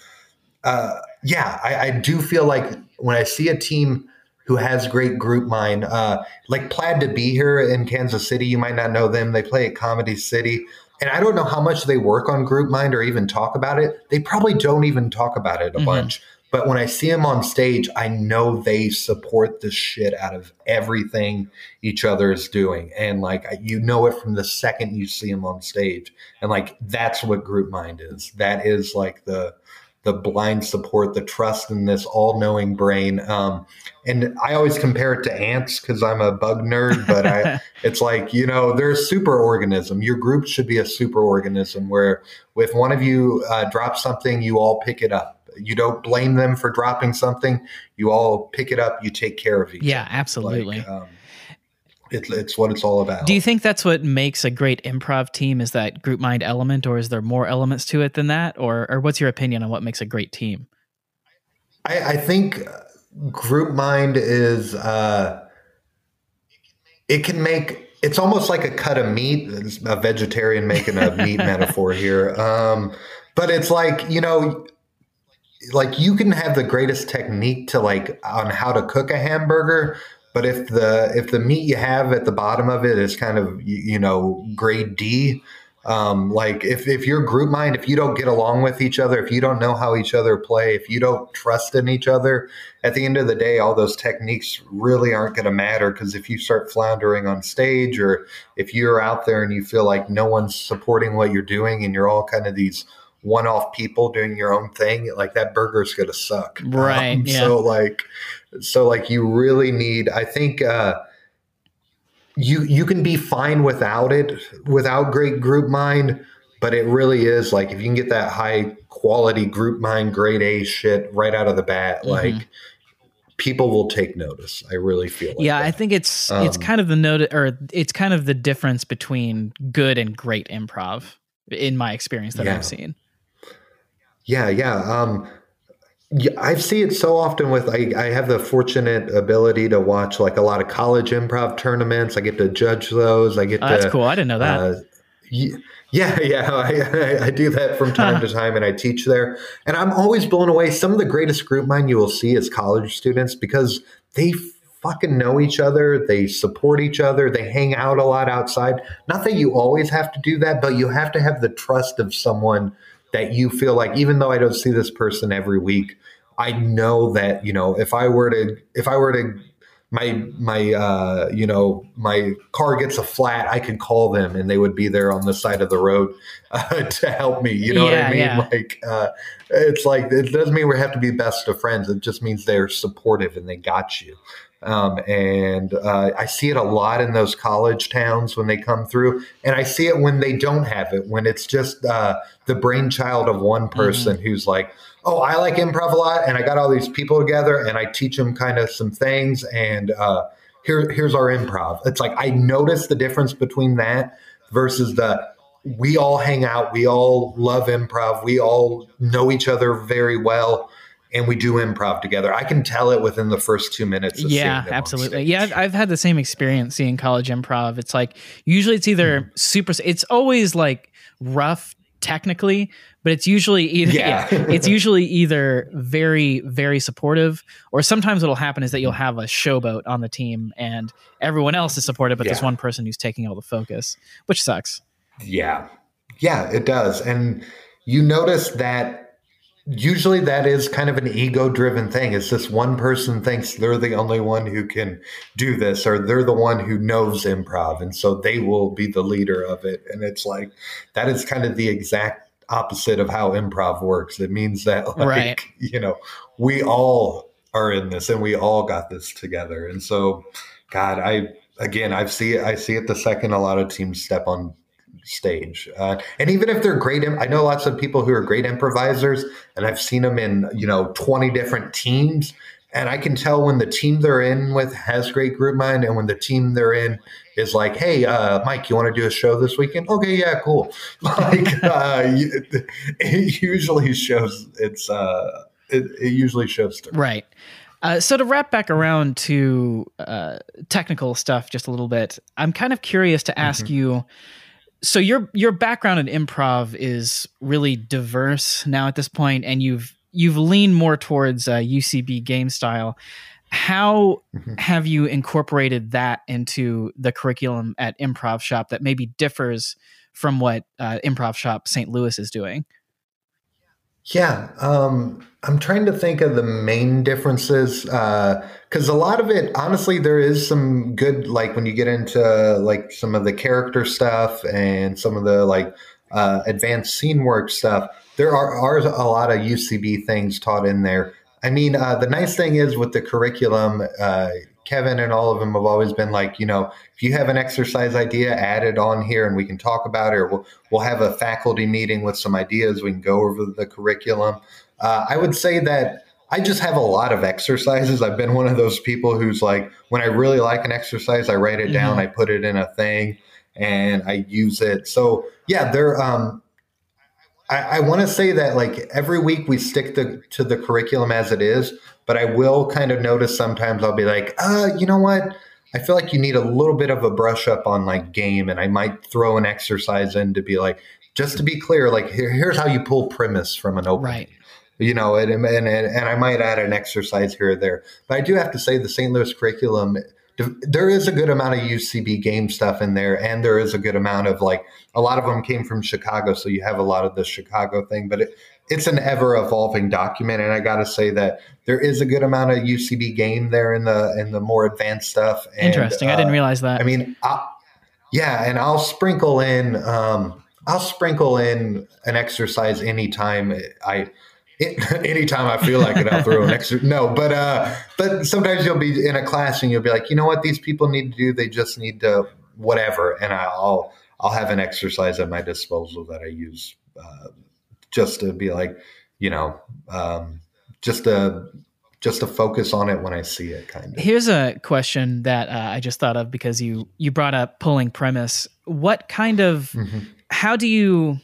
uh, yeah, I, I, do feel like when I see a team who has great group mind, uh, like Plaid to be here in Kansas City, you might not know them. They play at Comedy City and I don't know how much they work on group mind or even talk about it. They probably don't even talk about it a mm-hmm. bunch. But when I see them on stage, I know they support the shit out of everything each other is doing. And like, you know it from the second you see them on stage. And like, that's what group mind is. That is like the, the blind support, the trust in this all knowing brain. Um, and I always compare it to ants because I'm a bug nerd, but I, it's like, you know, they're a super organism. Your group should be a super organism where if one of you uh, drops something, you all pick it up. You don't blame them for dropping something. You all pick it up. You take care of each yeah, other. Yeah, absolutely. Like, um, it, it's what it's all about. Do you think that's what makes a great improv team? Is that group mind element, or is there more elements to it than that? Or, or what's your opinion on what makes a great team? I, I think group mind is uh, it can make it's almost like a cut of meat. a vegetarian making a meat metaphor here, um, but it's like you know like you can have the greatest technique to like on how to cook a hamburger but if the if the meat you have at the bottom of it is kind of you know grade D, um, like if if your group mind, if you don't get along with each other, if you don't know how each other play, if you don't trust in each other, at the end of the day, all those techniques really aren't going to matter. Because if you start floundering on stage, or if you're out there and you feel like no one's supporting what you're doing, and you're all kind of these one-off people doing your own thing, like that burger's going to suck. Right. Um, yeah. So like so like you really need I think uh you you can be fine without it without great group mind, but it really is like if you can get that high quality group mind grade A shit right out of the bat, mm-hmm. like people will take notice. I really feel like Yeah, that. I think it's um, it's kind of the note or it's kind of the difference between good and great improv in my experience that yeah. I've seen. Yeah, yeah. Um I see it so often with I, I have the fortunate ability to watch like a lot of college improv tournaments. I get to judge those. I get oh, to, that's cool. I didn't know that. Uh, yeah, yeah, I, I, do that from time to time, and I teach there. And I'm always blown away. Some of the greatest group mind you will see is college students because they fucking know each other. They support each other. They hang out a lot outside. Not that you always have to do that, but you have to have the trust of someone that you feel like even though I don't see this person every week, I know that you know if I were to if I were to my my uh, you know my car gets a flat, I could call them and they would be there on the side of the road uh, to help me. You know yeah, what I mean? Yeah. Like uh, it's like it doesn't mean we have to be best of friends. It just means they're supportive and they got you. Um, and uh, I see it a lot in those college towns when they come through, and I see it when they don't have it, when it's just uh, the brainchild of one person mm-hmm. who's like, "Oh, I like improv a lot, and I got all these people together, and I teach them kind of some things, and uh, here, here's our improv." It's like I notice the difference between that versus the we all hang out, we all love improv, we all know each other very well and we do improv together. I can tell it within the first two minutes. yeah, absolutely. Yeah, I've, I've, had the same experience seeing college improv. It's like usually it's either mm. super. It's always like rough technically, but it's usually either yeah. yeah. it's usually either very very supportive, or sometimes what'll happen is that you'll have a showboat on the team and everyone else is supportive, but yeah. there's one person who's taking all the focus, which sucks. Yeah, yeah, it does, and you notice that usually that is kind of an ego driven thing. It's this one person thinks they're the only one who can do this, or they're the one who knows improv. And so they will be the leader of it. And it's like, that is kind of the exact opposite of how improv works. It means that, like, right. you know, we all are in this and we all got this together. And so, God, I, again, I see it, I see it the second a lot of teams step on stage. Uh, and even if they're great, I know lots of people who are great improvisers, and I've seen them in you know twenty different teams, and I can tell when the team they're in with has great group mind, and when the team they're in is like, "Hey, uh, Mike, you want to do a show this weekend? Okay, yeah, cool." Like, uh, it usually shows it's uh, it, it usually shows right. Uh, so to wrap back around to uh, technical stuff just a little bit, I'm kind of curious to ask mm-hmm. you so your your background in improv is really diverse now at this point, and you've you've leaned more towards uh, UCB game style. How mm-hmm. have you incorporated that into the curriculum at Improv Shop that maybe differs from what uh, Improv Shop St. Louis is doing? Yeah, um, I'm trying to think of the main differences because uh, a lot of it, honestly, there is some good like when you get into like some of the character stuff and some of the like uh, advanced scene work stuff. There are, are a lot of UCB things taught in there. I mean, uh, the nice thing is with the curriculum, uh, Kevin and all of them have always been like, you know, if you have an exercise idea, add it on here and we can talk about it, or we'll, we'll have a faculty meeting with some ideas. We can go over the curriculum. Uh, I would say that I just have a lot of exercises. I've been one of those people who's like, when I really like an exercise, I write it down, mm-hmm. I put it in a thing, and I use it. So yeah, there. Um, I, I want to say that like every week we stick the, to the curriculum as it is, but I will kind of notice sometimes I'll be like, uh, you know what? I feel like you need a little bit of a brush up on like game, and I might throw an exercise in to be like, just to be clear, like here, here's how you pull premise from an open. Right. You know, and, and and I might add an exercise here or there, but I do have to say the St. Louis curriculum there is a good amount of UCB game stuff in there, and there is a good amount of like a lot of them came from Chicago, so you have a lot of the Chicago thing, but it, it's an ever evolving document, and I got to say that there is a good amount of UCB game there in the in the more advanced stuff. And, Interesting, uh, I didn't uh, realize that. I mean, I, yeah, and I'll sprinkle in um, I'll sprinkle in an exercise anytime I it, anytime I feel like it, I'll throw an extra. No, but uh, but sometimes you'll be in a class and you'll be like, you know what, these people need to do. They just need to whatever, and I'll I'll have an exercise at my disposal that I use uh, just to be like, you know, um, just to just to focus on it when I see it. Kind of. Here's a question that uh, I just thought of because you you brought up pulling premise. What kind of mm-hmm. how do you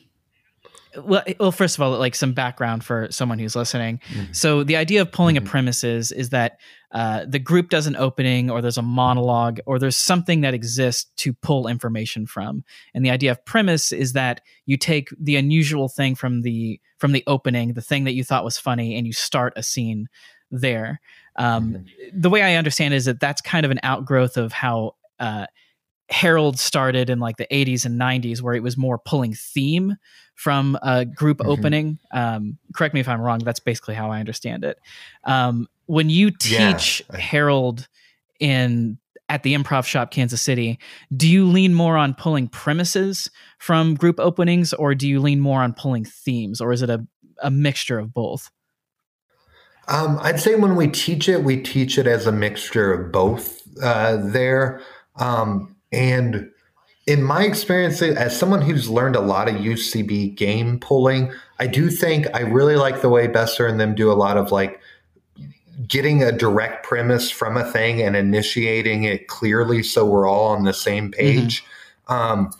well, well, first of all, like some background for someone who's listening. Mm-hmm. So the idea of pulling mm-hmm. a premise is, is that uh, the group does an opening, or there's a monologue, or there's something that exists to pull information from. And the idea of premise is that you take the unusual thing from the from the opening, the thing that you thought was funny, and you start a scene there. Um, mm-hmm. The way I understand it is that that's kind of an outgrowth of how. Uh, Harold started in like the 80s and 90s, where it was more pulling theme from a group mm-hmm. opening. Um, correct me if I'm wrong. That's basically how I understand it. Um, when you teach yeah. Harold in at the Improv Shop, Kansas City, do you lean more on pulling premises from group openings, or do you lean more on pulling themes, or is it a, a mixture of both? Um, I'd say when we teach it, we teach it as a mixture of both uh, there. Um, and in my experience, as someone who's learned a lot of UCB game pulling, I do think I really like the way Besser and them do a lot of like getting a direct premise from a thing and initiating it clearly so we're all on the same mm-hmm. page. Mm-hmm. Um,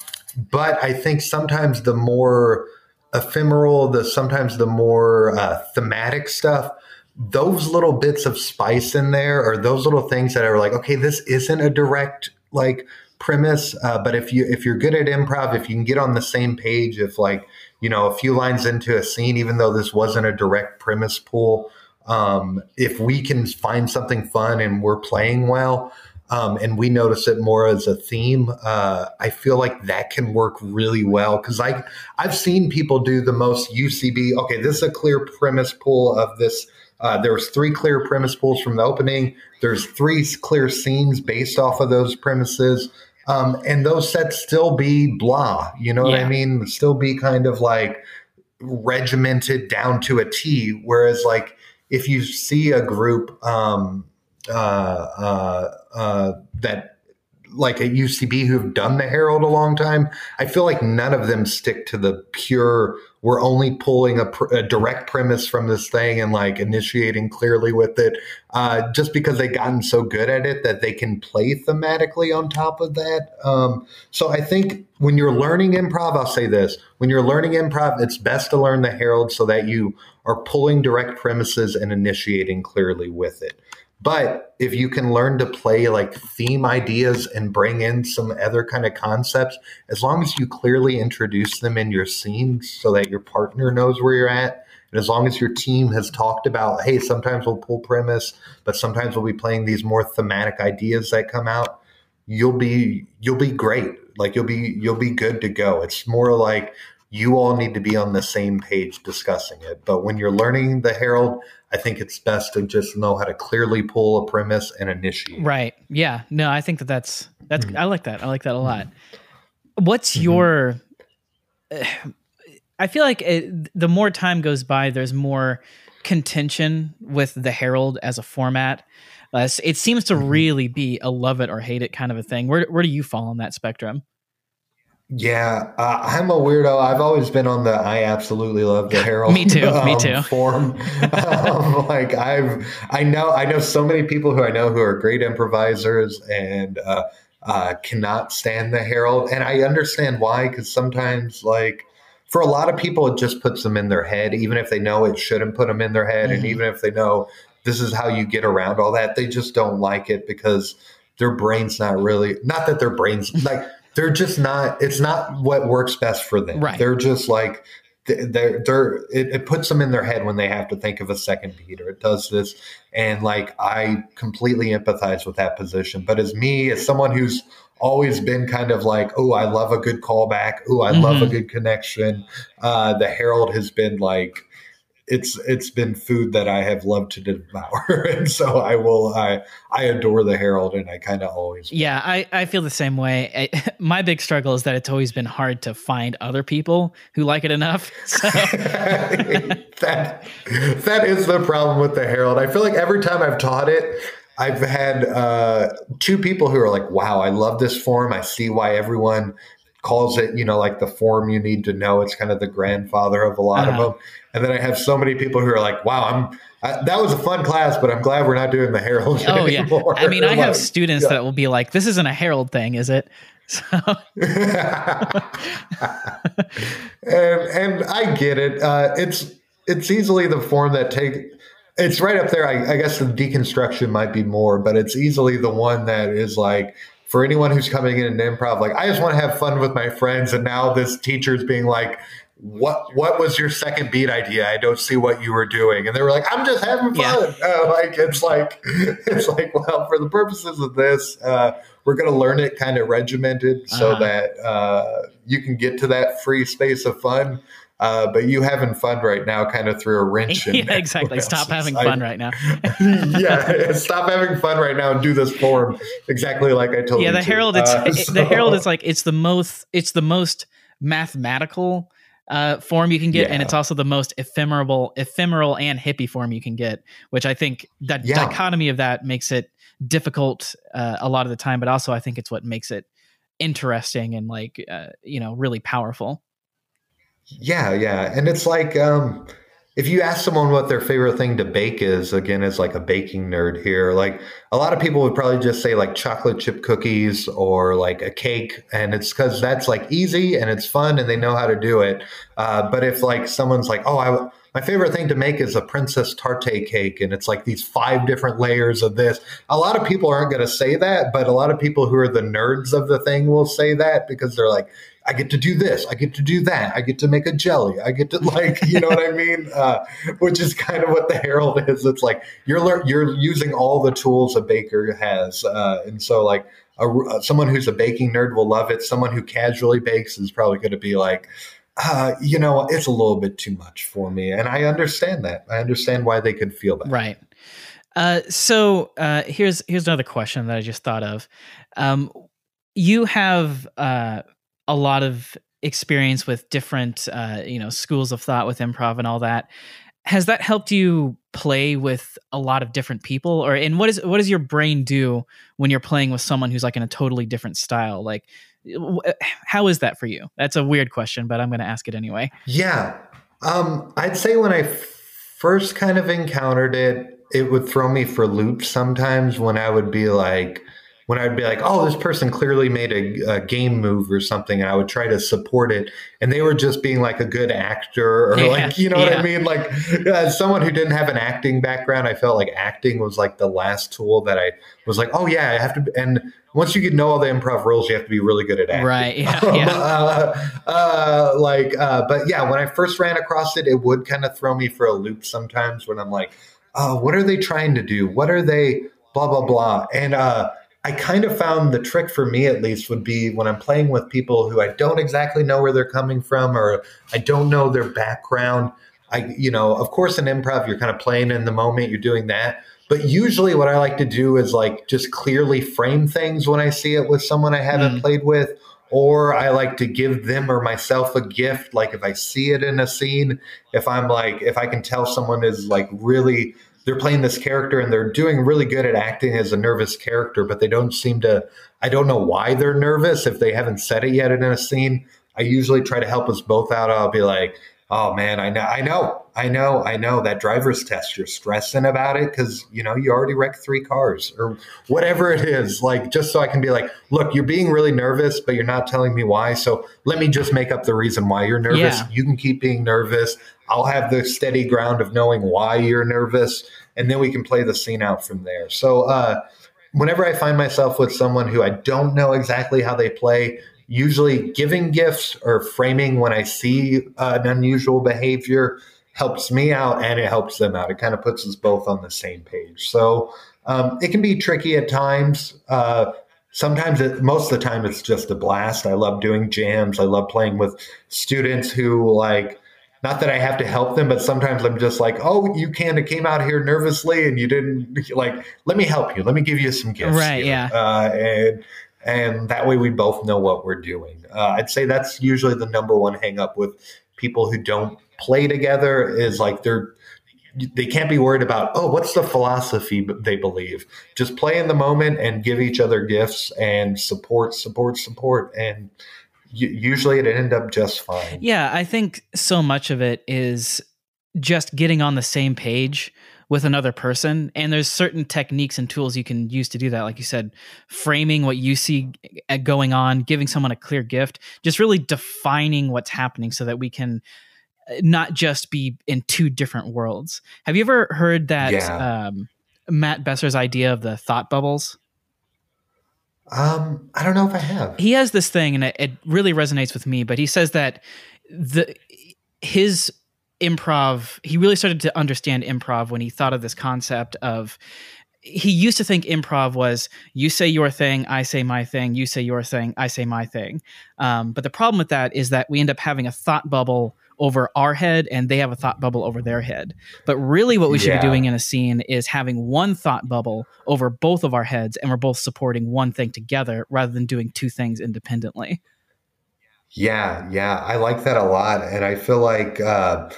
but I think sometimes the more ephemeral, the sometimes the more uh, thematic stuff, those little bits of spice in there, or those little things that are like, okay, this isn't a direct like premise, uh, but if you if you're good at improv, if you can get on the same page, if like you know a few lines into a scene, even though this wasn't a direct premise pool, um, if we can find something fun and we're playing well, um, and we notice it more as a theme, uh, I feel like that can work really well because I I've seen people do the most UCB. Okay, this is a clear premise pool of this. Uh, three clear premise pools from the opening. There's three clear scenes based off of those premises. Um, and those sets still be blah, you know yeah. what I mean? Still be kind of like regimented down to a T. Whereas, like, if you see a group um, uh, uh, uh, that like at UCB who've done the Harold a long time, I feel like none of them stick to the pure. We're only pulling a, pr- a direct premise from this thing and like initiating clearly with it, uh, just because they've gotten so good at it that they can play thematically on top of that. Um, so I think when you're learning improv, I'll say this: when you're learning improv, it's best to learn the Harold so that you are pulling direct premises and initiating clearly with it. But if you can learn to play like theme ideas and bring in some other kind of concepts, as long as you clearly introduce them in your scenes so that your partner knows where you're at, and as long as your team has talked about, hey, sometimes we'll pull premise, but sometimes we'll be playing these more thematic ideas that come out, you'll be you'll be great. Like you'll be you'll be good to go. It's more like you all need to be on the same page discussing it. But when you're learning the Harold, I think it's best to just know how to clearly pull a premise and initiate. Right. Yeah. No, I think that that's that's mm-hmm. I like that. I like that a lot. What's mm-hmm. your I feel like it, the more time goes by, there's more contention with the Harold as a format. Uh, it seems to mm-hmm. really be a love it or hate it kind of a thing. Where where do you fall on that spectrum? Yeah, uh, I'm a weirdo. I've always been on the I absolutely love the Harold. me too. Um, me too. Form. um, like I've, I know, I know so many people who I know who are great improvisers and uh, uh, cannot stand the Harold, and I understand why. Because sometimes, like, for a lot of people, it just puts them in their head, even if they know it shouldn't put them in their head, mm-hmm. and even if they know this is how you get around all that, they just don't like it because their brain's not really not that their brains like they're just not it's not what works best for them right they're just like they're they're it, it, puts them in their head when they have to think of a second beat or it does this and like i completely empathize with that position but as me as someone who's always been kind of like oh i love a good callback oh i mm-hmm. love a mm-hmm. good connection uh the harold has been like it's it's been food that I have loved to devour, and so I will. I I adore the Harold, and I kind of always. Yeah, I I feel the same way. I, my big struggle is that it's always been hard to find other people who like it enough. So. that that is the problem with the Harold. I feel like every time I've taught it. I've had uh, two people who are like, "Wow, I love this form. I see why everyone calls it, you know, like the form you need to know. It's kind of the grandfather of a lot uh-huh. of them. And then I have so many people who are like, wow, I'm, I, that was a fun class, but I'm glad we're not doing the Harold. Oh, anymore. yeah. I mean, I have students yeah. that will be like, this isn't a Harold thing, is it? So. and, and I get it. Uh, it's, it's easily the form that take, it's right up there. I, I guess the deconstruction might be more, but it's easily the one that is like, for anyone who's coming in an improv, like I just want to have fun with my friends, and now this teacher's being like, "What? What was your second beat idea? I don't see what you were doing." And they were like, "I'm just having fun." Yeah. Uh, like it's like it's like well, for the purposes of this, uh, we're going to learn it kind of regimented so uh-huh. that uh, you can get to that free space of fun uh, but you having fun right now kind of threw a wrench in. yeah, exactly. Stop having fun right now. yeah, stop having fun right now and do this form exactly like I told yeah, you. Yeah, the Harold. It's uh, it, so. the Harold is like it's the most it's the most mathematical uh, form you can get, and it's also the most ephemeral, ephemeral and hippie form you can get. Which I think that Yeah. dichotomy of that makes it difficult uh, a lot of the time, but also I think it's what makes it interesting and like uh, you know really powerful. Yeah, yeah. And it's like um if you ask someone what their favorite thing to bake is, again, as like a baking nerd here, like a lot of people would probably just say like chocolate chip cookies or like a cake. And it's because that's like easy and it's fun and they know how to do it. Uh, but if like someone's like, oh, I, my favorite thing to make is a princess tarte cake and it's like these five different layers of this a lot of people aren't going to say that but a lot of people who are the nerds of the thing will say that because they're like i get to do this i get to do that i get to make a jelly i get to like you know what i mean uh, which is kind of what the harold is it's like you're you're using all the tools a baker has uh, and so like a, uh, someone who's a baking nerd will love it someone who casually bakes is probably going to be like uh, you know, it's a little bit too much for me. And I understand that. I understand why they could feel that. Right. Uh, so uh, here's here's another question that I just thought of. Um, you have uh, a lot of experience with different uh, you know schools of thought with improv and all that. Has that helped you play with a lot of different people, or and what is what does your brain do when you're playing with someone who's like in a totally different style? Like, w- how is that for you? That's a weird question, but I'm going to ask it anyway. Yeah. Um, I'd say when I first kind of encountered it, it would throw me for loops sometimes when I would be like, when I'd be like, oh, this person clearly made a, a game move or something, and I would try to support it, and they were just being like a good actor, or Yeah, like, you know what. I mean? Like, as someone who didn't have an acting background, I felt like acting was like the last tool that I was like, oh yeah, I have to. And once you get know all the improv rules, you have to be really good at acting. Right, yeah, yeah. uh, uh, like, uh, but yeah, when I first ran across it, it would kind of throw me for a loop sometimes when I'm like, oh, what are they trying to do? What are they, blah, blah, blah. And uh, I kind of found the trick for me, at least, would be when I'm playing with people who I don't exactly know where they're coming from or I don't know their background. I, you know, of course, in improv, you're kind of playing in the moment, you're doing that. But usually, what I like to do is like just clearly frame things when I see it with someone I haven't Mm. played with, or I like to give them or myself a gift. Like if I see it in a scene, if I'm like, if I can tell someone is like really, they're playing this character and they're doing really good at acting as a nervous character, but they don't seem to, I don't know why they're nervous if they haven't said it yet in a scene. I usually try to help us both out. I'll be like, oh man, I know, I know, I know, I know that driver's test. You're stressing about it because you know you already wrecked three cars or whatever it is. Like just so I can be like, look, you're being really nervous, but you're not telling me why. So let me just make up the reason why you're nervous. Yeah. You can keep being nervous. I'll have the steady ground of knowing why you're nervous, and then we can play the scene out from there. So. uh whenever I find myself with someone who I don't know exactly how they play, usually giving gifts or framing when I see uh, an unusual behavior helps me out and it helps them out. It kind of puts us both on the same page. So um, it can be tricky at times. Uh, sometimes, it, most of the time, it's just a blast. I love doing jams. I love playing with students who like not that I have to help them, but sometimes I'm just like, oh, you kind of came out here nervously and you didn't like, let me help you. Let me give you some gifts. Right, here." yeah. Uh, and, and that way we both know what we're doing. Uh, I'd say that's usually the number one hang up with people who don't play together is like they're, they can't be worried about, oh, what's the philosophy they believe? Just play in the moment and give each other gifts and support, support, support. And usually it end up just fine. Yeah, I think so much of it is just getting on the same page with another person and there's certain techniques and tools you can use to do that like you said framing what you see going on giving someone a clear gift just really defining what's happening so that we can uh, not just be in two different worlds have you ever heard that Yeah. um, matt besser's idea of the thought bubbles Um, I don't know if I have. he has this thing and it, it really resonates with me but he says that the his improv he really started to understand improv when he thought of this concept of he used to think improv was you say your thing i say my thing you say your thing i say my thing um, but the problem with that is that we end up having a thought bubble over our head and they have a thought bubble over their head but really what we should Yeah. be doing in a scene is having one thought bubble over both of our heads and we're both supporting one thing together rather than doing two things independently Yeah, yeah, I like that a lot, and I feel like uh,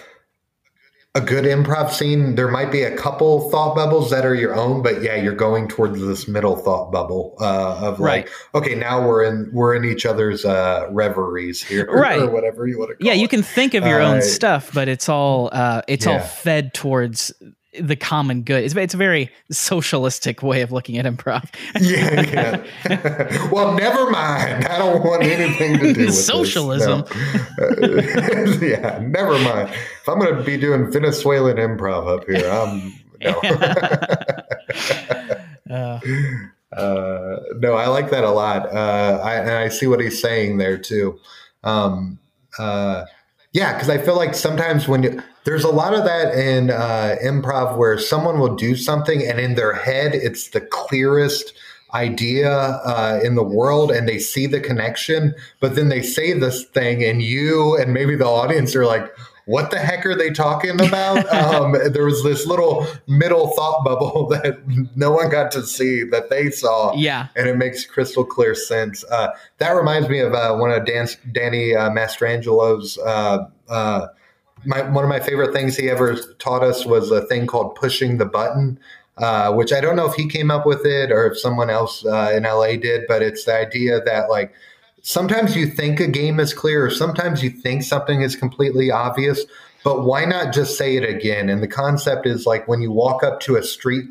a good improv scene. There might be a couple thought bubbles that are your own, but yeah, you're going towards this middle thought bubble uh, of like, right. okay, now we're in we're in each other's uh, reveries here, right? Or whatever you want to. yeah, it. you can think of your own stuff, but it's all uh, it's yeah. all fed towards the common good. It's, it's a very socialistic way of looking at improv. yeah, yeah. well, never mind. I don't want anything to do with socialism. No. yeah, never mind. If I'm going to be doing Venezuelan improv up here, I'm no. uh. Uh, no, I like that a lot. Uh, I, and I see what he's saying there too. Um, uh, yeah, because I feel like sometimes when you, there's a lot of that in uh, improv where someone will do something and in their head it's the clearest idea uh, in the world and they see the connection, but then they say this thing and you and maybe the audience are like, what the heck are they talking about? um, there was this little middle thought bubble that no one got to see that they saw. Yeah. And it makes crystal clear sense. Uh, that reminds me of uh, one of Dan, Danny uh, Mastrangelo's. Uh, uh, my, one of my favorite things he ever taught us was a thing called pushing the button. Uh, which I don't know if he came up with it or if someone else in LA did, but it's the idea that like sometimes you think a game is clear, or sometimes you think something is completely obvious, but why not just say it again? And the concept is like when you walk up to a street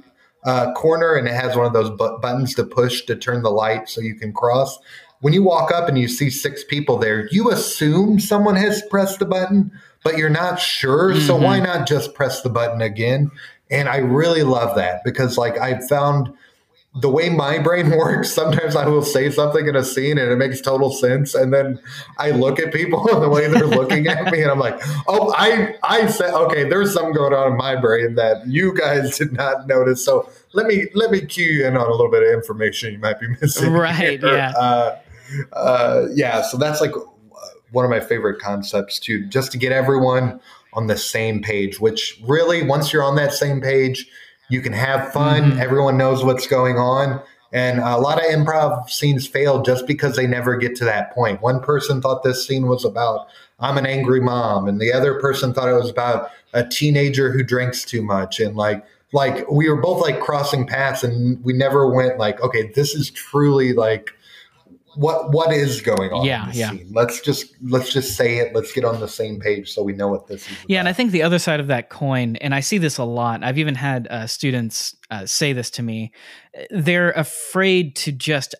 uh, corner and it has one of those bu- buttons to push to turn the light so you can cross. When you walk up and you see six people there, you assume someone has pressed the button, but you're not sure. Mm-hmm. So why not just press the button again? And I really love that because, like, I found the way my brain works, sometimes I will say something in a scene and it makes total sense. And then I look at people and the way they're looking at me and I'm like, oh, I, I said, okay, there's something going on in my brain that you guys did not notice. So let me, let me cue you in on a little bit of information you might be missing. Right. Here. Yeah. Uh, uh, yeah. So that's like one of my favorite concepts too, just to get everyone on the same page, which really, once you're on that same page, you can have fun. Mm-hmm. Everyone knows what's going on. And a lot of improv scenes fail just because they never get to that point. One person thought this scene was about I'm an angry mom, and the other person thought it was about a teenager who drinks too much. And like, like we were both like crossing paths, and we never went like, okay, this is truly like what what is going on yeah yeah. scene. let's just let's just say it. Let's get on the same page so we know what this is yeah and i think the other side of that coin and i see this a lot i've even had uh, students uh, say this to me they're afraid to just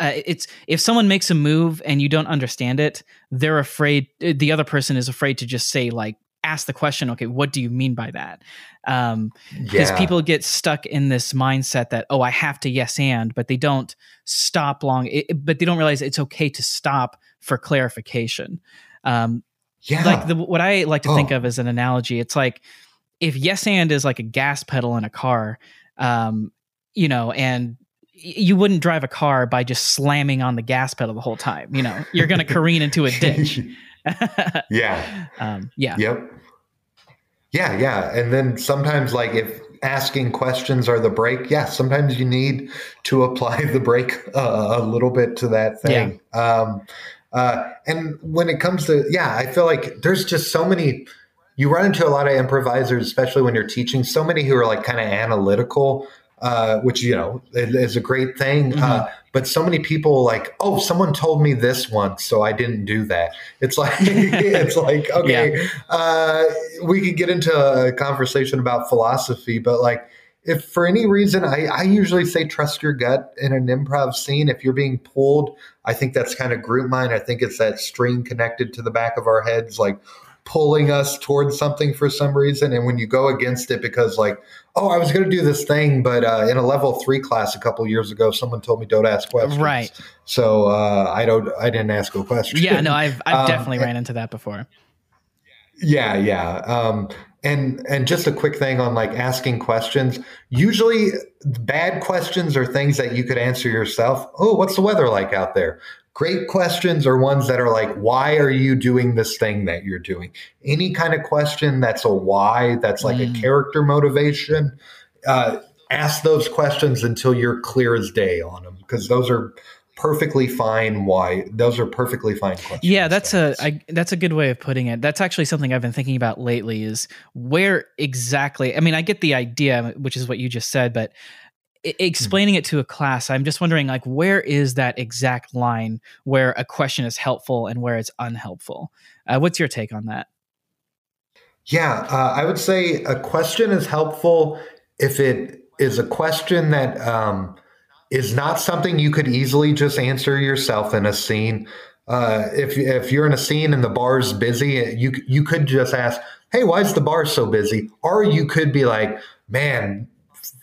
uh, it's if someone makes a move and you don't understand it they're afraid the other person is afraid to just say like ask the question okay what do you mean by that um because yeah. people get stuck in this mindset that oh i have to yes and but they don't stop long it, but they don't realize it's okay to stop for clarification um yeah like the, what i like to oh. think of as an analogy it's like if yes and is like a gas pedal in a car um you know and you wouldn't drive a car by just slamming on the gas pedal the whole time you know you're going to careen into a ditch yeah. Um, yeah. Yep. Yeah, yeah. And then sometimes, like, if asking questions are the brake, yeah, sometimes you need to apply the brake uh, a little bit to that thing. Yeah. Um, uh, and when it comes to, yeah, I feel like there's just so many. You run into a lot of improvisers, especially when you're teaching. So many who are like kind of analytical, uh, which you know is a great thing. Mm-hmm. But so many people like, oh, someone told me this once, so I didn't do that. It's like it's like okay, yeah. uh, we could get into a conversation about philosophy, but like if for any reason I, I usually say trust your gut in an improv scene if you're being pulled i think that's kind of group mind i think it's that string connected to the back of our heads like pulling us towards something for some reason. And when you go against it because, like, oh, I was going to do this thing, but uh, in a level three class a couple years ago, someone told me don't ask questions. Right. So uh, I don't. I didn't ask a question. Yeah. No, I've I've um, definitely ran into that before. Yeah. Yeah. Um, and and just a quick thing on like asking questions. Usually, bad questions are things that you could answer yourself. Oh, what's the weather like out there? Great questions are ones that are like, why are you doing this thing that you're doing? Any kind of question that's a why, that's like mm. a character motivation, uh, ask those questions until you're clear as day on them because those are perfectly fine why those are perfectly fine questions yeah that's a I, that's a good way of putting it that's actually something i've been thinking about lately is where exactly i mean i get the idea which is what you just said but explaining it to a class i'm just wondering like where is that exact line where a question is helpful and where it's unhelpful uh, what's your take on that yeah uh, i would say a question is helpful if it is a question that um, is not something you could easily just answer yourself in a scene. Uh, if if you're in a scene and the bar's busy, you you could just ask, "Hey, why is the bar so busy?" Or you could be like, "Man,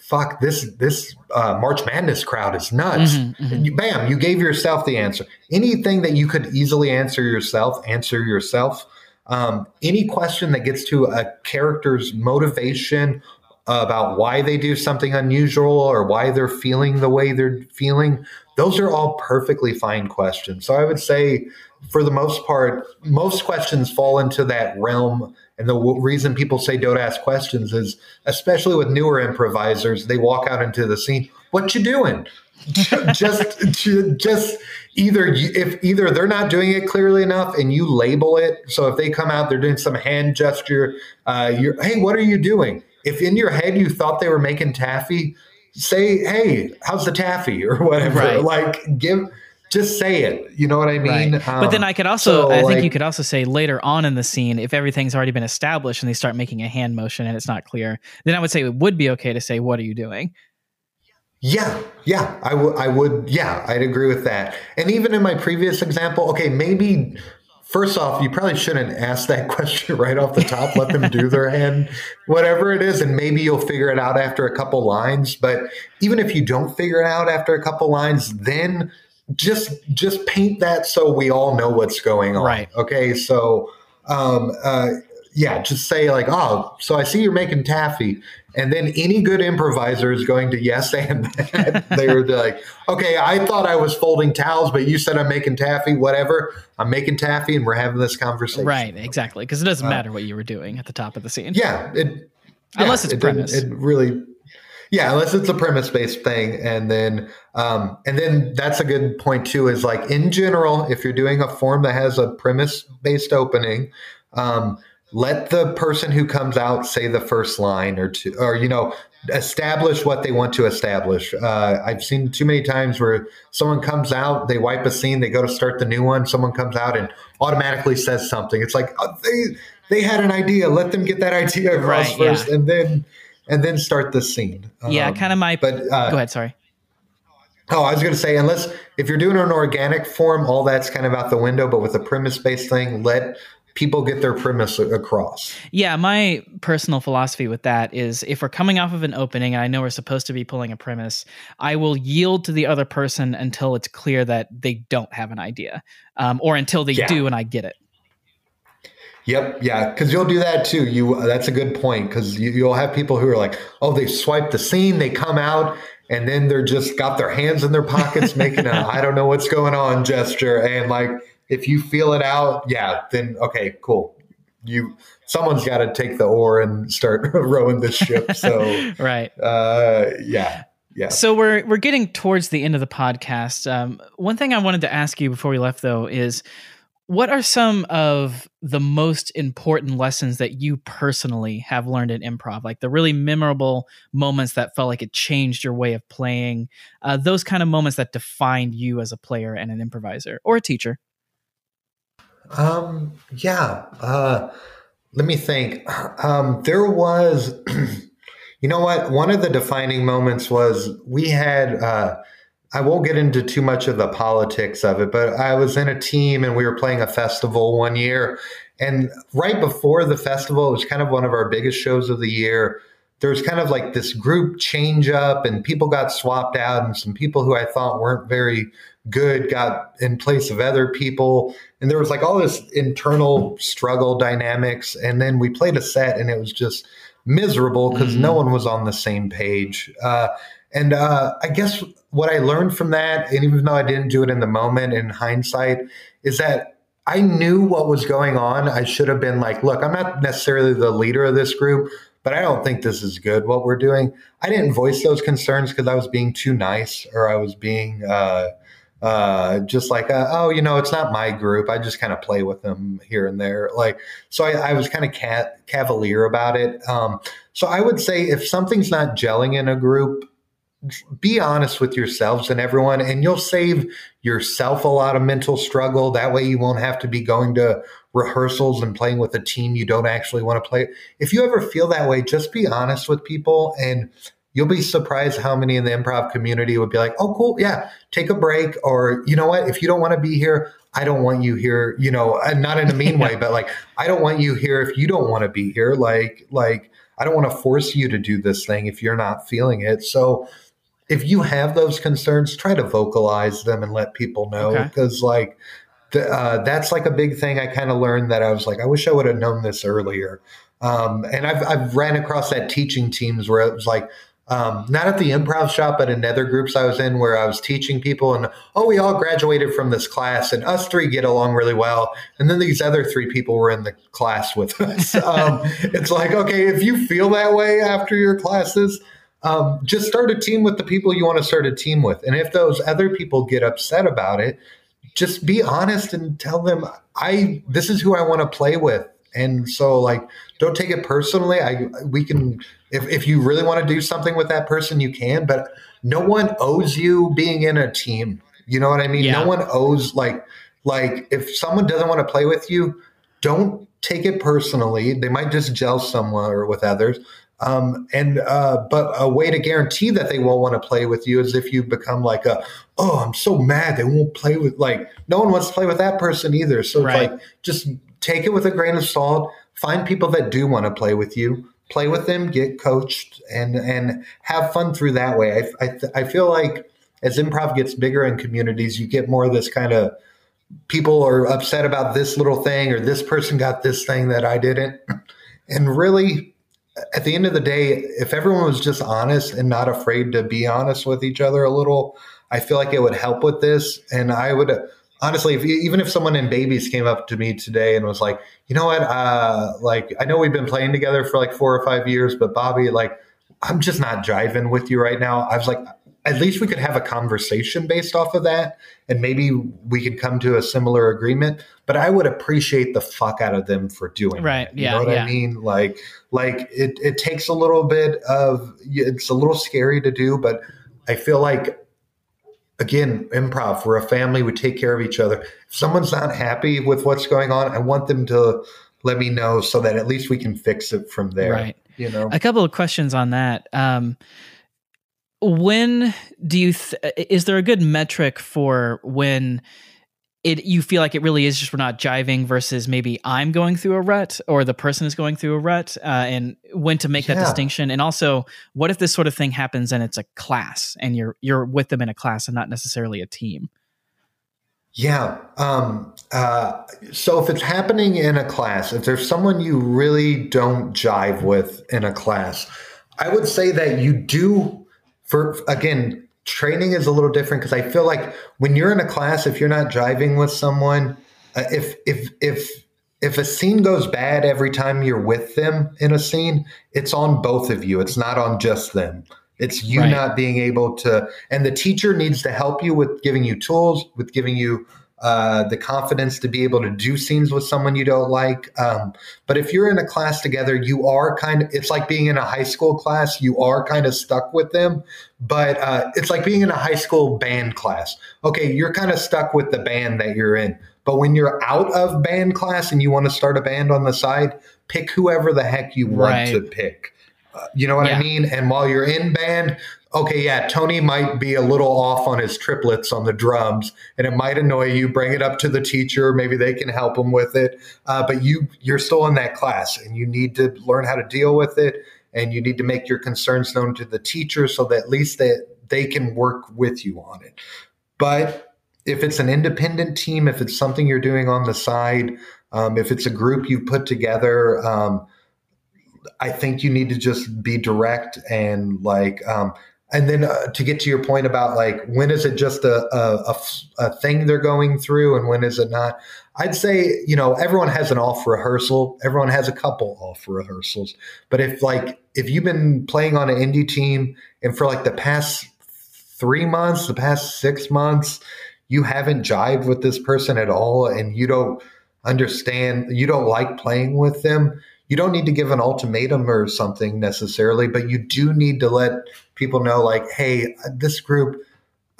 fuck this this uh, March Madness crowd is nuts." Mm-hmm, mm-hmm. You, bam, you gave yourself the answer. Anything that you could easily answer yourself, answer yourself. Um, any question that gets to a character's motivation about why they do something unusual or why they're feeling the way they're feeling, those are all perfectly fine questions. So I would say, for the most part, most questions fall into that realm. And the w- reason people say don't ask questions is, especially with newer improvisers, they walk out into the scene. What you doing? just, just either if either they're not doing it clearly enough, and you label it. So if they come out, they're doing some hand gesture. Uh, you're, hey, what are you doing? if in your head you thought they were making taffy, say, "Hey, how's the taffy?" or whatever. Right. Like give just say it. You know what I mean? Right. Um, but then I could also, so I think like, you could also say later on in the scene, if everything's already been established and they start making a hand motion and it's not clear, then I would say it would be okay to say, "What are you doing?" Yeah, yeah, I would, I would, yeah, I'd agree with that. And even in my previous example, okay, maybe first off, you probably shouldn't ask that question right off the top. Let them do their hand, whatever it is, and maybe you'll figure it out after a couple lines. But even if you don't figure it out after a couple lines, then just just paint that so we all know what's going on. Right. Okay. So um, uh, yeah, just say like, oh, so I see you're making taffy. And then any good improviser is going to yes and They're like, okay, I thought I was folding towels, but you said I'm making taffy, whatever. I'm making taffy and we're having this conversation. Right, exactly. Because it doesn't uh, matter what you were doing at the top of the scene. Yeah. It, yeah unless it's it premise. It really yeah, unless it's a premise based thing. And then um, and then that's a good point too, is like in general, if you're doing a form that has a premise based opening, um, let the person who comes out say the first line or two, or, you know, establish what they want to establish. Uh, I've seen too many times where someone comes out, they wipe a scene, they go to start the new one, someone comes out and automatically says something. It's like oh, they they had an idea. Let them get that idea across right, first, yeah. and then and then start the scene. Yeah, um, kind of my. But uh, go ahead. Sorry. Oh, I was going to say, unless if you're doing an organic form, all that's kind of out the window. But with a premise based thing, let people get their premise across. Yeah, my personal philosophy with that is if we're coming off of an opening and I know we're supposed to be pulling a premise, I will yield to the other person until it's clear that they don't have an idea um, or until they yeah. do and I get it. Yep, yeah, because you'll do that too. You that's a good point because you, you'll have people who are like, oh, they swipe the scene, they come out, and then they're just got their hands in their pockets making a I don't know what's going on gesture, and like if you feel it out, yeah, then okay, cool. You someone's got to take the oar and start rowing the ship. So right, uh, yeah. Yeah. So we're we're getting towards the end of the podcast. Um, one thing I wanted to ask you before we left, though, is what are some of the most important lessons that you personally have learned in improv? Like the really memorable moments that felt like it changed your way of playing. Uh, those kind of moments that defined you as a player and an improviser or a teacher. Um, yeah. Uh, let me think. Um, there was, you know what? One of the defining moments was we had, uh, I won't get into too much of the politics of it, but I was in a team and we were playing a festival one year. And right before the festival, it was kind of one of our biggest shows of the year. There was kind of like this group change up, and people got swapped out, and some people who I thought weren't very good got in place of other people and there was like all this internal struggle dynamics and then we played a set and it was just miserable because mm-hmm. no one was on the same page uh, and uh, i guess what i learned from that and even though i didn't do it in the moment in hindsight is that i knew what was going on i should have been like look i'm not necessarily the leader of this group but I don't think this is good what we're doing. I didn't voice those concerns because I was being too nice or I was being uh, uh, just like, uh, oh, you know, it's not my group. I just kind of play with them here and there. Like, so I, I was kind of cat, cavalier about it. Um, so I would say if something's not gelling in a group, be honest with yourselves and everyone, and you'll save yourself a lot of mental struggle. That way, you won't have to be going to rehearsals and playing with a team you don't actually want to play. If you ever feel that way, just be honest with people and you'll be surprised how many in the improv community would be like, oh, cool, yeah, take a break. Or, you know what, if you don't want to be here, I don't want you here, you know, not in a mean way, but like, I don't want you here if you don't want to be here. Like, like, I don't want to force you to do this thing if you're not feeling it. So, if you have those concerns, try to vocalize them and let people know because, okay. like, the, uh, that's like a big thing. I kind of learned that I was like, I wish I would have known this earlier. Um, and I've, I've ran across that teaching teams where it was like, um, not at the improv shop, but in other groups I was in where I was teaching people, and oh, we all graduated from this class, and us three get along really well, and then these other three people were in the class with us. um, it's like, okay, if you feel that way after your classes, um, just start a team with the people you want to start a team with, and if those other people get upset about it, just be honest and tell them, I this is who I want to play with. And so like don't take it personally. I we can if, if you really want to do something with that person you can but no one owes you being in a team. You know what i mean? Yeah. no one owes like like if someone doesn't want to play with you don't take it personally. They might just gel somewhere with others um, and uh, but a way to guarantee that they won't want to play with you is if you become like a oh I'm so mad they won't play with like no one wants to play with that person either. So right. it's like just take it with a grain of salt. Find people that do want to play with you. Play with them, get coached, and and have fun through that way. I I, I feel like as improv gets bigger in communities, you get more of this kind of people are upset about this little thing or this person got this thing that I didn't. And really, at the end of the day, if everyone was just honest and not afraid to be honest with each other a little, I feel like it would help with this. And I would honestly, if even if someone in babies came up to me today and was like, you know what, uh, like I know we've been playing together for like four or five years, but Bobby, like I'm just not jiving with you right now. I was like, at least we could have a conversation based off of that, and maybe we could come to a similar agreement. But I would appreciate the fuck out of them for doing it. right. That, you yeah, know what yeah. I mean? Like, like it, it takes a little bit of. It's a little scary to do, but I feel like again, improv, we're a family, we take care of each other. If someone's not happy with what's going on, I want them to let me know so that at least we can fix it from there. Right. You know, a couple of questions on that. Um, when do you, th- is there a good metric for when it you feel like it really is just we're not jiving versus maybe I'm going through a rut or the person is going through a rut, uh, and when to make yeah. that distinction, and also what if this sort of thing happens and it's a class and you're you're with them in a class and not necessarily a team. Yeah. Um, uh, so if it's happening in a class, if there's someone you really don't jive with in a class, I would say that you do for again training is a little different because I feel like when you're in a class, if you're not driving with someone, uh, if if if if a scene goes bad every time you're with them in a scene, it's on both of you. It's not on just them. It's you right. not being able to, and the teacher needs to help you with giving you tools, with giving you uh, the confidence to be able to do scenes with someone you don't like. Um, but if you're in a class together, you are kind of, it's like being in a high school class, you are kind of stuck with them. But uh, it's like being in a high school band class. Okay, you're kind of stuck with the band that you're in. But when you're out of band class and you want to start a band on the side, pick whoever the heck you want right. to pick. Uh, you know what yeah. I mean? And while you're in band, okay, yeah, Tony might be a little off on his triplets on the drums, and it might annoy you. Bring it up to the teacher; maybe they can help him with it. Uh, but you you're still in that class, and you need to learn how to deal with it, and you need to make your concerns known to the teacher so that at least that they, they can work with you on it. But if it's an independent team, if it's something you're doing on the side, um, if it's a group you put together. Um, I think you need to just be direct and like um, and then uh, to get to your point about like when is it just a, a, a, thing they're going through and when is it not? I'd say you know everyone has an off rehearsal. Everyone has a couple off rehearsals. But if like if you've been playing on an indie team and for like the past three months the past six months you haven't jived with this person at all and you don't understand, you don't like playing with them, you don't need to give an ultimatum or something necessarily, but you do need to let people know, like, hey, this group,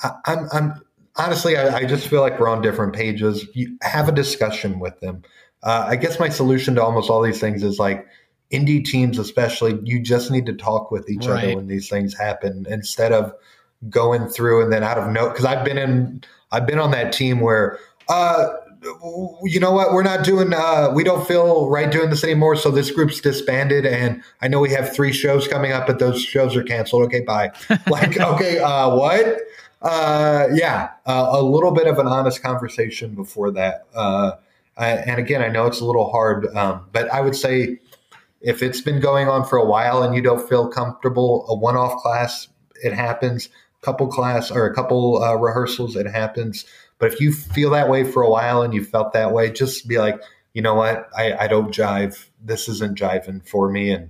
I, I'm, I'm honestly, I, I, just feel like we're on different pages. You have a discussion with them. Uh, I guess my solution to almost all these things is like indie teams, especially, you just need to talk with each right. other when these things happen instead of going through and then out of note. Because I've been in, I've been on that team where, uh, you know what? We're not doing. Uh, we don't feel right doing this anymore. So this group's disbanded, and I know we have three shows coming up, but those shows are canceled. Okay, bye. like, okay, uh, what? Uh, yeah, uh, a little bit of an honest conversation before that. Uh, I, and again, I know it's a little hard, um, but I would say if it's been going on for a while and you don't feel comfortable, a one-off class, it happens. Couple class or a couple uh, rehearsals, it happens but if you feel that way for a while and you felt that way, just be like, you know what? I, I don't jive. This isn't jiving for me. And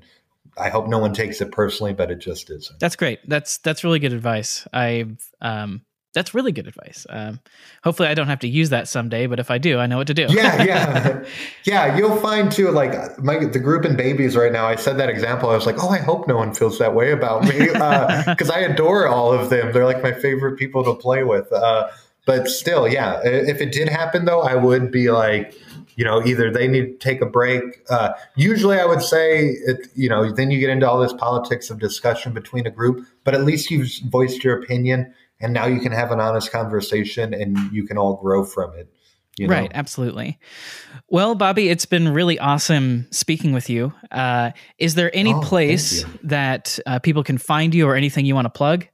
I hope no one takes it personally, but it just isn't. That's great. That's that's really good advice. I um that's really good advice. Um, hopefully, I don't have to use that someday, but if I do, I know what to do. yeah, yeah, yeah. You'll find too. Like my the group in babies right now. I said that example. I was like, oh, I hope no one feels that way about me because uh, I adore all of them. They're like my favorite people to play with. Uh, but still, yeah, if it did happen though, I would be like, you know, either they need to take a break. Uh, usually, I would say, it, you know, then you get into all this politics of discussion between a group, but at least you've voiced your opinion, and now you can have an honest conversation, and you can all grow from it. You know? Right, absolutely. Well, Bobby, it's been really awesome speaking with you. Uh, is there any oh, place that uh, people can find you or anything you want to plug?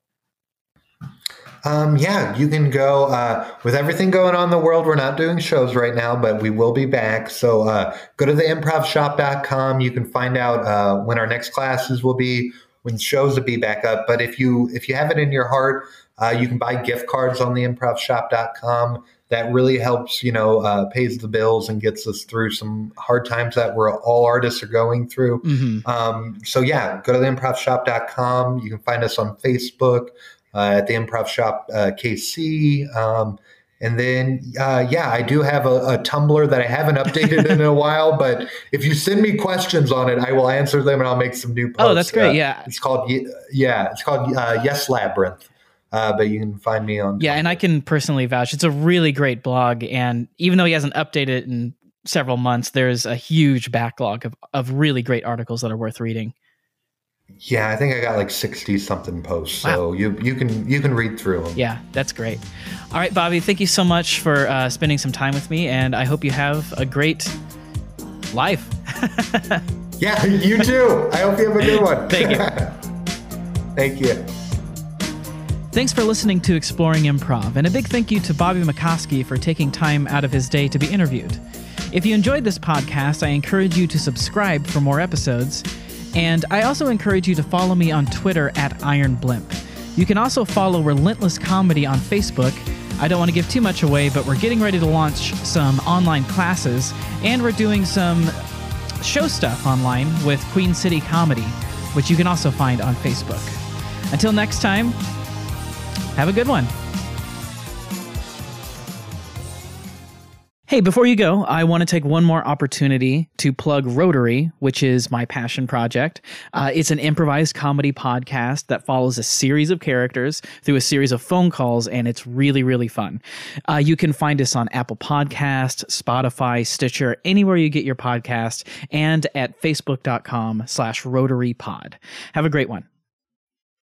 Um, yeah, you can go uh, with everything going on in the world. We're not doing shows right now, but we will be back. So uh, go to the improvshop.com. You can find out uh, when our next classes will be, when shows will be back up. But if you if you have it in your heart, uh, you can buy gift cards on the improvshop.com. That really helps, you know, uh, pays the bills and gets us through some hard times that we're all artists are going through. Mm-hmm. Um, so yeah, go to the improvshop.com. You can find us on Facebook at the Improv Shop uh, KC. Um, and then, uh, yeah, I do have a, a, Tumblr that I haven't updated in a while, but if you send me questions on it, I will answer them and I'll make some new posts. Oh, that's great. Uh, yeah. It's called, yeah, it's called uh, Yes Labyrinth. Uh, but you can find me on. Yeah, Tumblr. and I can personally vouch. It's a really great blog. And even though he hasn't updated it in several months, there's a huge backlog of, of really great articles that are worth reading. Yeah, I think I got like sixty something posts, wow. so you you can you can read through them. Yeah, that's great. All right, Bobby, thank you so much for uh, spending some time with me, and I hope you have a great life. yeah, you too. I hope you have a good one. thank you. thank you. Thanks for listening to Exploring Improv, and a big thank you to Bobby McCoskey for taking time out of his day to be interviewed. If you enjoyed this podcast, I encourage you to subscribe for more episodes. And I also encourage you to follow me on Twitter at Iron Blimp. You can also follow Relentless Comedy on Facebook. I don't want to give too much away, but we're getting ready to launch some online classes, and we're doing some show stuff online with Queen City Comedy, which you can also find on Facebook. Until next time, have a good one. Hey, before you go, I want to take one more opportunity to plug Rotary, which is my passion project. Uh, it's an improvised comedy podcast that follows a series of characters through a series of phone calls, and it's really, really fun. Uh, you can find us on Apple Podcast, Spotify, Stitcher, anywhere you get your podcast, and at facebook.com slash Rotary Pod. Have a great one.